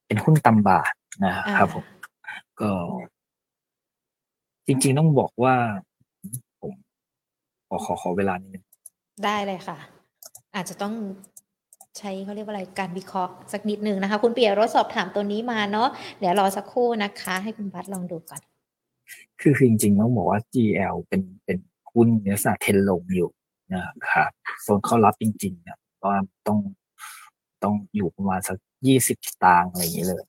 เป็นหุ้นตำบาทนะครับผมก็ จริง ๆต้องบอกว่า ผมขอขอขอเวลานิดนึงได้เลยค่ะ อาจจะต้องใช้เขาเรียกว่าอะไรการวิเคราะห์สักนิดนึงนะคะ คุณเปียรถสอบถามตัวนี้มาเนาะเดี๋ยวรอสักครู่นะคะ ให้คุณบัตลองดูก่อน คือจริงๆต้องบอกว่า GL เป็นเป็นหุ้นเนื้อสัตว์เทนลงอยู่นะครับโซนเข้ารับจริงๆเนี่ยก็ต้องต้องอยู่ประมาณสักยี่สิบตางอะไรอย่างนี้เลย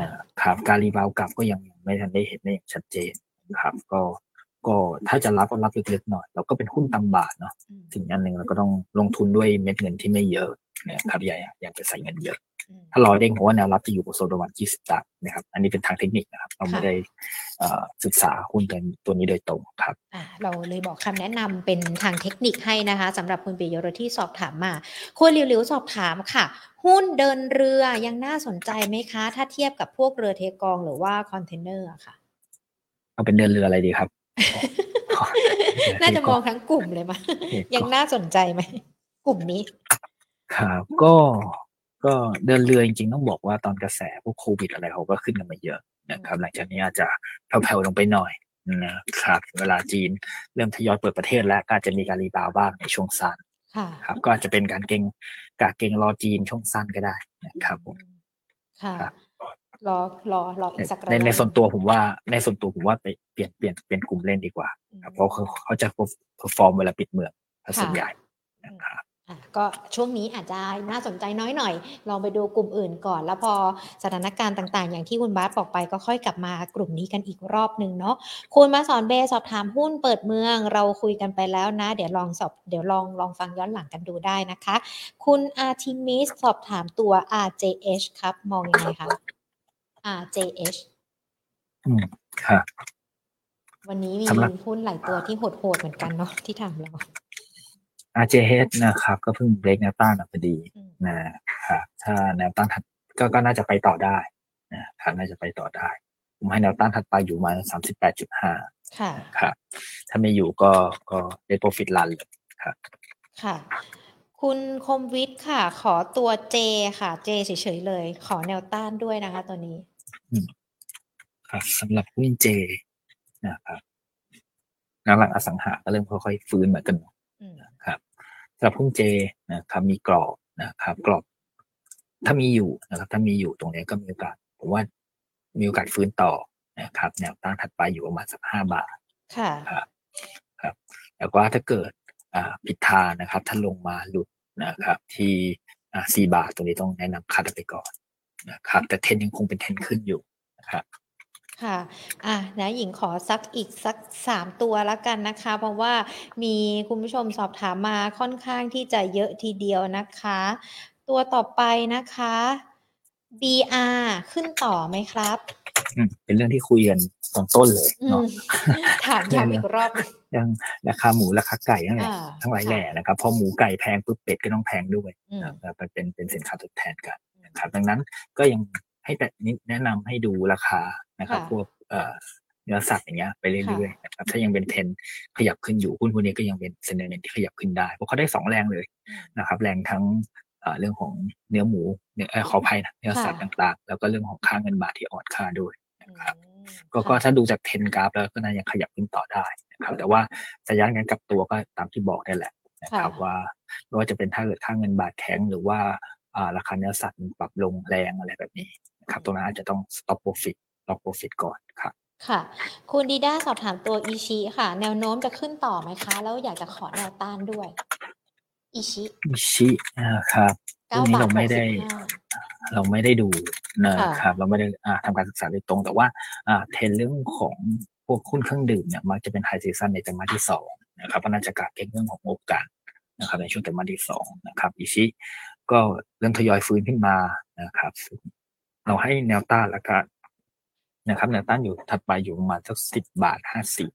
นะครับการรีบาวกลับก็ยังไม่ทันได้เห็นได้อย่างชัดเจนครับก็ก็ถ้าจะรับก็รับเล็กๆหน่อยเราก็เป็นหุ้นตำบาทเนาะสิ่งอันหนึ่งเราก็ต้องลงทุนด้วยเม็ดเงินที่ไม่เยอะนะครับอย่าอย่าไปใส่เงินเยอะ ถ้ารอเด้งเพราะว่าแนวรับจะอยู่บนโซนประมาณ20ตังนะครับ อันนี้เป็นทางเทคนิคนะครับ เราไม่ได้ศึกษาหุ้นตัวนี้โดยตรงครับเราเลยบอกคำแนะนำเป็นทางเทคนิคให้นะคะสำหรับคุณปิยรที่สอบถามมาคุณริวๆสอบถามค่ะ หุ้นเดินเรือยังน่าสนใจไหมคะ ถ้าเทียบกับพวกเรือเทกองหรือว่าคอนเทนเนอร์ค่ะเอาเป็นเดินเรืออะไรดีครับ น่าจะมองทั้งกลุ่มเลยมั้ยยังน่าสนใจไหมกลุ่มนี้ครับก็ ก็เดินเรือจริงๆต้องบอกว่าตอนกระแสพวกโควิดอะไรเขาก็ขึ้นกันมาเยอะนะครับหลังจากนี้อาจจะแผ่วๆลงไปหน่อยนะครับเวลาจีนเริ่มทยอยเปิดประเทศแล้วก็จะมีการ rebound บ้างในช่วงสั้นครับก็อาจจะเป็นการเก็งกำเก็งรอจีนช่วงสั้นก็ได้นะครับผมค่ะรอรอรออีกสักในในส่วนตัวผมว่าในส่วนตัวผมว่าไปเปลี่ยนเปลี่ยนเปลี่ยนกลุ่มเล่นดีกว่า เพราะเขาเขาจะ perform เวลาปิดเมืองส่วนใหญ่นะครับ ก็ช่วงนี้อาจจะน่าสนใจน้อยหน่อย ลองไปดูกลุ่มอื่นก่อน แล้วพอสถานการณ์ต่างๆ อย่างที่คุณบาสบอกไปก็ค่อยกลับมากลุ่มนี้กันอีกรอบหนึ่งเนาะคุณมาสอนเบสอบถามหุ้นเปิดเมือง เราคุยกันไปแล้วนะ เดี๋ยวลองสอบเดี๋ยวลองลองฟังย้อนหลังกันดูได้นะคะ คุณอาร์ทิมิสสอบถามตัว RJH ครับ มองยังไงคะ RJH อืมค่ะ วันนี้มีหุ้นหลายตัวที่โหดๆเหมือนกันเนาะที่ถามเรา RJH นะครับ ก็เพิ่งเบรกแนวต้านพอดีนะครับถ้าแนวต้านก็ก็น่าจะไปต่อได้นะครับน่าจะไปต่อได้ ผมให้แนวต้านถัดไปอยู่มาสามสิบแปดจุดห้าค่ะครับถ้าไม่อยู่ก็ก็เดโปรฟิตลันเลยครับค่ะ คุณคมวิทย์ค่ะ ขอตัวเจค่ะ เจเฉยๆเลย ขอแนวต้านด้วยนะคะตัวนี้ครับสำหรับหุ้นเจนะครับงานหลักอสังหาก็เริ่มค่อยๆฟื้นเหมือนกันำหรับหุ้นเจนะครับมีกรอบนะครับกรอบ ถ้ามีอยู่นะครับ ถ้ามีอยู่ตรงนี้ก็มีโอกาสผมว่ามีโอกาสฟื้นต่อนะครับ แนวต้านถัดไปอยู่ประมาณสักห้าบาทค่ะครับครับแล้วก็ถ้าเกิดอ่าผิดทางนะครับ ถ้าลงมาหลุดนะครับ ที่อ่าสี่บาทตรงนี้ต้องแนะนำคัดไปก่อนนะครับ แต่เทรนยังคงเป็นเทรนขึ้นอยู่นะครับ ค่ะ อะนะหญิงขอสักอีกสักสามตัวแล้วกันนะคะ เพราะว่ามีคุณผู้ชมสอบถามมาค่อนข้างที่จะเยอะทีเดียวนะคะ ตัวต่อไปนะคะ BR ขึ้นต่อไหมครับอืมเป็นเรื่องที่คุยกันตอนต้นเลยอืเนาะมถามย้ำอีกรอบหนึ่งยังราคาหมูราคาไก่ทั้งหลายอ่าทั้งหลายค่ะแหล่นะครับพอหมูไก่แพงปุ๊บเป็ดก็ต้องแพงด้วยอืมนะครับมันเป็นเป็นสินค้าทดแทนกันนะครับดังนั้นก็ยัง ให้แต่นี้แนะนำให้ดูราคานะครับค่ะพวกเอ่อเนื้อสัตว์อย่างเงี้ยไปเรื่อยค่ะๆนะครับถ้ายังเป็นเทรนด์ขยับขึ้นอยู่หุ้นพวกนี้ก็ยังเป็น sentiment ที่ขยับขึ้นได้เพราะเขาได้สองแรงเลยอืมนะครับ แรงทั้งเอ่อเรื่องของเนื้อหมูเนื้อเอ่อขออภัยนะเนื้อสัตว์ค่ะต่างๆ แล้วก็เรื่องของค่าเงินบาทที่อ่อนค่าด้วยนะครับอืมก็ก็ค่ะถ้าดูจากเทรนกราฟแล้วก็น่ายังขยับขึ้นต่อได้นะครับแต่ว่าสัญญาณการกลับตัวก็ตามที่บอกนี่แหละนะครับค่ะว่าไม่ว่าจะเป็นถ้าเกิดค่าเงินบาทแข็งหรือว่าอ่า ราคาเนื้อสัตว์มันปรับลงแรงอะไรแบบนี้นะครับตรงนั้นอาจจะต้อง stop profit stop profit ก่อนครับค่ะ คุณดีด้าสอบถามตัวอีชิค่ะ แนวโน้มจะขึ้นต่อไหมคะ แล้วอยากจะขอแนวต้านด้วยอีชิอิชินะครับเก้าเรื่องนี้บาทเราหไม่กสิได้บห้าเราไม่ได้ดูนะค่ะครับ เราไม่ได้อ่าทำการศึกษาโดยตรง แต่ว่าอ่าเทรนด์เรื่องของพวกหุ้นเครื่องดื่มเนี่ยมักจะเป็นไฮซีซันในไตรมาสที่สองนะครับก็น่าจะกาดเก็งเรื่องของงบกันนะครับในช่วงไตรมาสที่สองนะครับอิชิ ก็เริ่มทยอยฟื้นขึ้นมานะครับซึ่งเราให้แนวต้านแล้วกันนะครับแนวต้านอยู่ถัดไปอยู่ประมาณสักสิบบาทห้าสิบ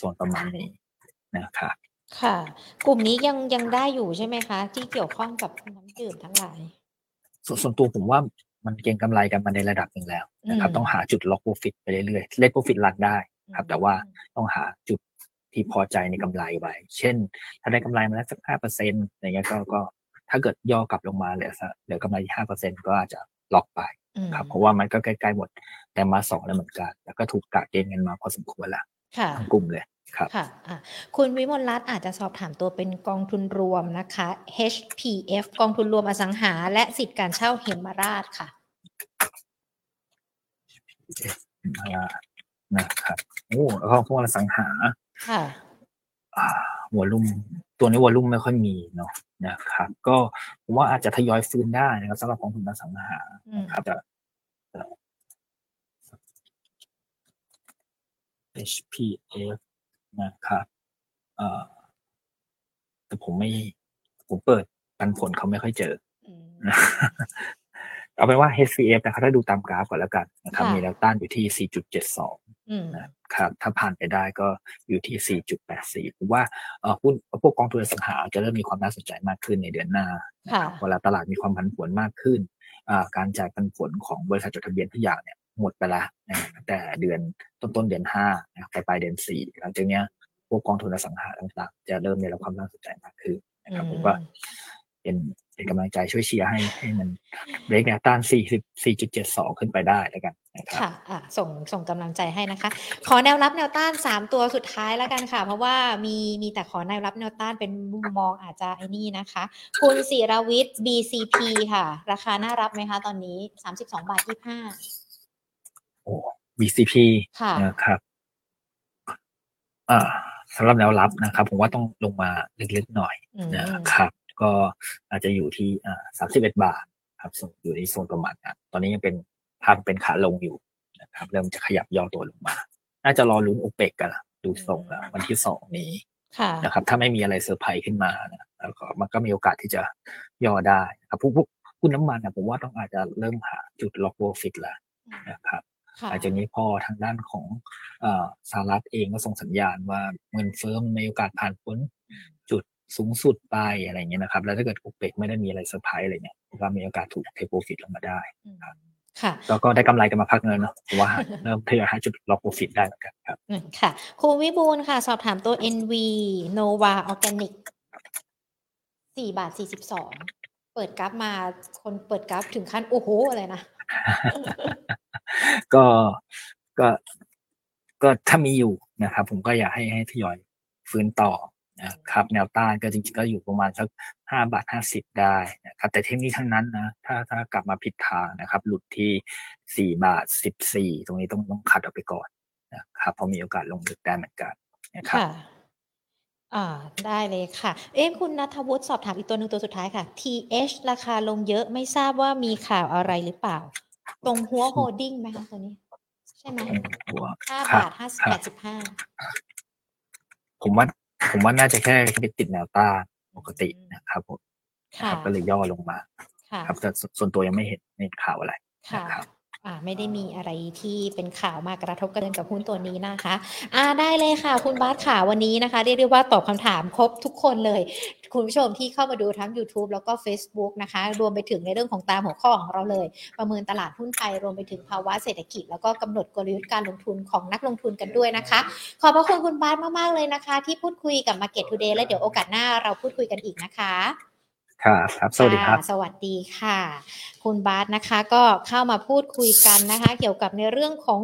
ส่วนประมาณนี้นะครับค่ะ กลุ่มนี้ยังยังได้อยู่ใช่ไหมคะ ที่เกี่ยวข้องกับน้ำดื่มทั้งหลายส่วนส่วนตัวผมว่ามันเก็งกำไรกันมาในระดับหนึ่งแล้วนะครับอืมต้องหาจุดล็อกโปรฟิตไปเรื่อยๆเล่นโปรฟิตรันได้ครับ แต่ว่าต้องหาจุดที่พอใจในกำไรไว้ เช่น ถ้าได้กำไรมาแล้วสักห้าเปอร์เซ็นต์อย่างเงี้ยก็ก็ ถ้าเกิดย่อกลับลงมาเหลือสักเหลือกำไรที่ห้าเปอร์เซ็นต์ก็อาจจะล็อกไปอืมครับ เพราะว่ามันก็ใกล้ๆหมดแต่มาสองแล้วเหมือนกัน แล้วก็ถูกกาดเกณฑ์กันมาพอสมควรแล้วค่ะทั้งกลุ่มเลยครับค่ะอะคุณวิมลรัตน์อาจจะสอบถามตัวเป็นกองทุนรวมนะคะ HPF กองทุนรวมอสังหา และสิทธิ์การเช่าเหมราชค่ะอ่านะครับโอ้แล้วก็พวกอสังหาค่ะอ่าวอลุ่ม ตัวนี้วอลุ่มไม่ค่อยมีเนาะนะครับก็ผมว่าอาจจะทยอยฟื้นได้นะครับสำหรับกองทุนอสังหาอืมครับแต่ HPF นะครับเอ่อแต่ผมไม่ผมเปิดปันผลเขาไม่ค่อยเจออืม เอาเป็นว่า HCF นะครับถ้าดูตามกราฟก่อนแล้วกันนะครับค่ะมีแนวต้านอยู่ที่ 4.72อืมนะครับถ้าผ่านไปได้ก็อยู่ที่ 4.84ผมว่าเอ่อหุ้นพวกกองทุนอสังหาจะเริ่มมีความน่าสนใจมากขึ้นในเดือนหน้าค่ะเวลาตลาดมีความผันผวนมากขึ้นอ่าการจ่ายปันผลของบริษัทจดทะเบียนทุกอย่างเนี่ยหมดไปละนะครับตั้งแต่เดือนต้นต้นๆเดือนห้านะครับไปปลายเดือนสี่หลังจากเนี้ยพวกกองทุนอสังหาต่างๆ จะเริ่มได้รับความน่าสนใจมากขึ้นนะครับผมว่าเป็น เป็นกำลังใจช่วยเชียร์ให้ให้มันเบรกแนวต้าน40 4.72 ขึ้นไปได้แล้วกันนะครับค่ะอะส่งส่งกำลังใจให้นะคะ ขอแนวรับแนวต้านสามตัวสุดท้ายแล้วกันค่ะ เพราะว่ามีมีแต่ขอแนวรับแนวต้านเป็นมุมมองอาจจะไอ้นี่นะคะ คุณศิรวิทย์ BCP ค่ะ ราคาน่ารับไหมคะตอนนี้สามสิบสองบาทยี่ห้าโอ้ BCP ค่ะนะครับอ่าสำหรับแนวรับนะครับ ผมว่าต้องลงมาลึกๆหน่อยอืมนะครับ ก็อาจจะอยู่ที่อ่าสามสิบเอ็ดบาทครับส่งอยู่ในโซนประมาณนั้นตอนนี้ยังเป็นภาพเป็นขาลงอยู่นะครับ เริ่มจะขยับย่อตัวลงมา น่าจะรอลุ้นโอเปกกันละดูทรงแล้ววันที่สองนี้ค่ะนะครับ ถ้าไม่มีอะไรเซอร์ไพรส์ขึ้นมานะแล้วก็มันก็มีโอกาสที่จะย่อได้นะครับพวกพวกหุ้นน้ำมันนะผมว่าต้องอาจจะเริ่มหาจุด lock profit แล้วนะครับค่ะหลังจากนี้พอทางด้านของเอ่อสหรัฐเองก็ส่งสัญญาณว่าเงินเฟ้อมันมีโอกาสผ่านพ้นจุด สูงสุดไปอะไรเงี้ยนะครับ แล้วถ้าเกิดโอเปกไม่ได้มีอะไรเซอร์ไพรส์อะไรเนี่ยผมว่ามีโอกาสถูก take profit ลงมาได้อืมค่ะแล้วก็ได้กำไรกันมาพักหนึ่งเนาะเพราะว่าเริ่มทยอยหาจุด lock profit ได้เหมือนกันครับอืมค่ะคุณวิบูลย์ค่ะ สอบถามตัว NV Nova Organic สี่บาทสี่สิบสองเปิดกราฟมาคนเปิดกราฟถึงขั้นโอ้โหอะไรนะ ก็ก็ก็ถ้ามีอยู่นะครับผมก็อยากให้ให้ทยอยฟื้นต่อ นะครับแนวต้านก็จริงๆก็อยู่ประมาณสักห้าบาทห้าสิบได้นะครับแต่เทคนี้ทั้งนั้นนะถ้าถ้ากลับมาผิดทางนะครับ หลุดที่สี่บาทสิบสี่ตรงนี้ต้องต้องคัดออกไปก่อนนะครับเพราะมีโอกาสลงลึกได้เหมือนกันนะครับค่ะอ่าได้เลยค่ะ เอ๊ะคุณนัทวุฒิสอบถามอีกตัวหนึ่งตัวสุดท้ายค่ะ TH ราคาลงเยอะไม่ทราบว่ามีข่าวอะไรหรือเปล่า ตรงหัวโฮดดิ้งไหมคะตัวนี้ ใช่ไหมหัวห้าครับบาทห้าสิบคแปรับดสิบห้าผมว่า ผมว่าน่าจะแค่ไปติดแนวต้านปกตินะครับผมค่ะก็เลยย่อลงมาค่ะครับแต่ส่วนตัวยังไม่เห็นในข่าวอะไรค่ะนะครับ อ่าไม่ได้มีอะไรที่เป็นข่าวมากระทบกระเทือนกับหุ้นตัวนี้นะคะ อ่าได้เลยค่ะ คุณบาสข่าววันนี้นะคะ เรียกได้ว่าตอบคำถามครบทุกคนเลย คุณผู้ชมที่เข้ามาดูทั้ง YouTube แล้วก็ Facebook นะคะ รวมไปถึงในเรื่องของตามหัวข้อของเราเลย ประเมินตลาดหุ้นไทยรวมไปถึงภาวะเศรษฐกิจ แล้วก็กำหนดกลยุทธ์การลงทุนของนักลงทุนกันด้วยนะคะ ขอบพระคุณคุณบาสมากๆเลยนะคะ ที่พูดคุยกับ Market Today แล้วเดี๋ยวโอกาสหน้าเราพูดคุยกันอีกนะคะ ครับครับสวัสดีครับะสวัสดีค่ะ คุณบาสนะคะก็เข้ามาพูดคุยกันนะคะ เกี่ยวกับในเรื่องของ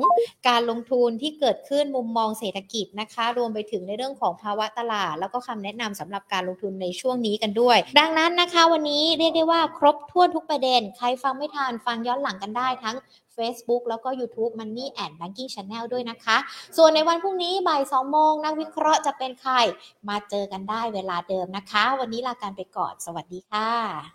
การลงทุนที่เกิดขึ้นมุมมองเศรษฐกิจนะคะ รวมไปถึงในเรื่องของภาวะตลาด แล้วก็คำแนะนำสำหรับการลงทุนในช่วงนี้กันด้วย ดังนั้นนะคะ วันนี้เรียกได้ว่าครบถ้วนทุกประเด็น ใครฟังไม่ทันฟังย้อนหลังกันได้ทั้ง Facebook แล้วก็ YouTube Money and Banking Channel ด้วยนะคะ ส่วนในวันพรุ่งนี้บ่าย2โมงนักวิเคราะห์จะเป็นใคร มาเจอกันได้เวลาเดิมนะคะ วันนี้ลาการไปก่อน สวัสดีค่ะ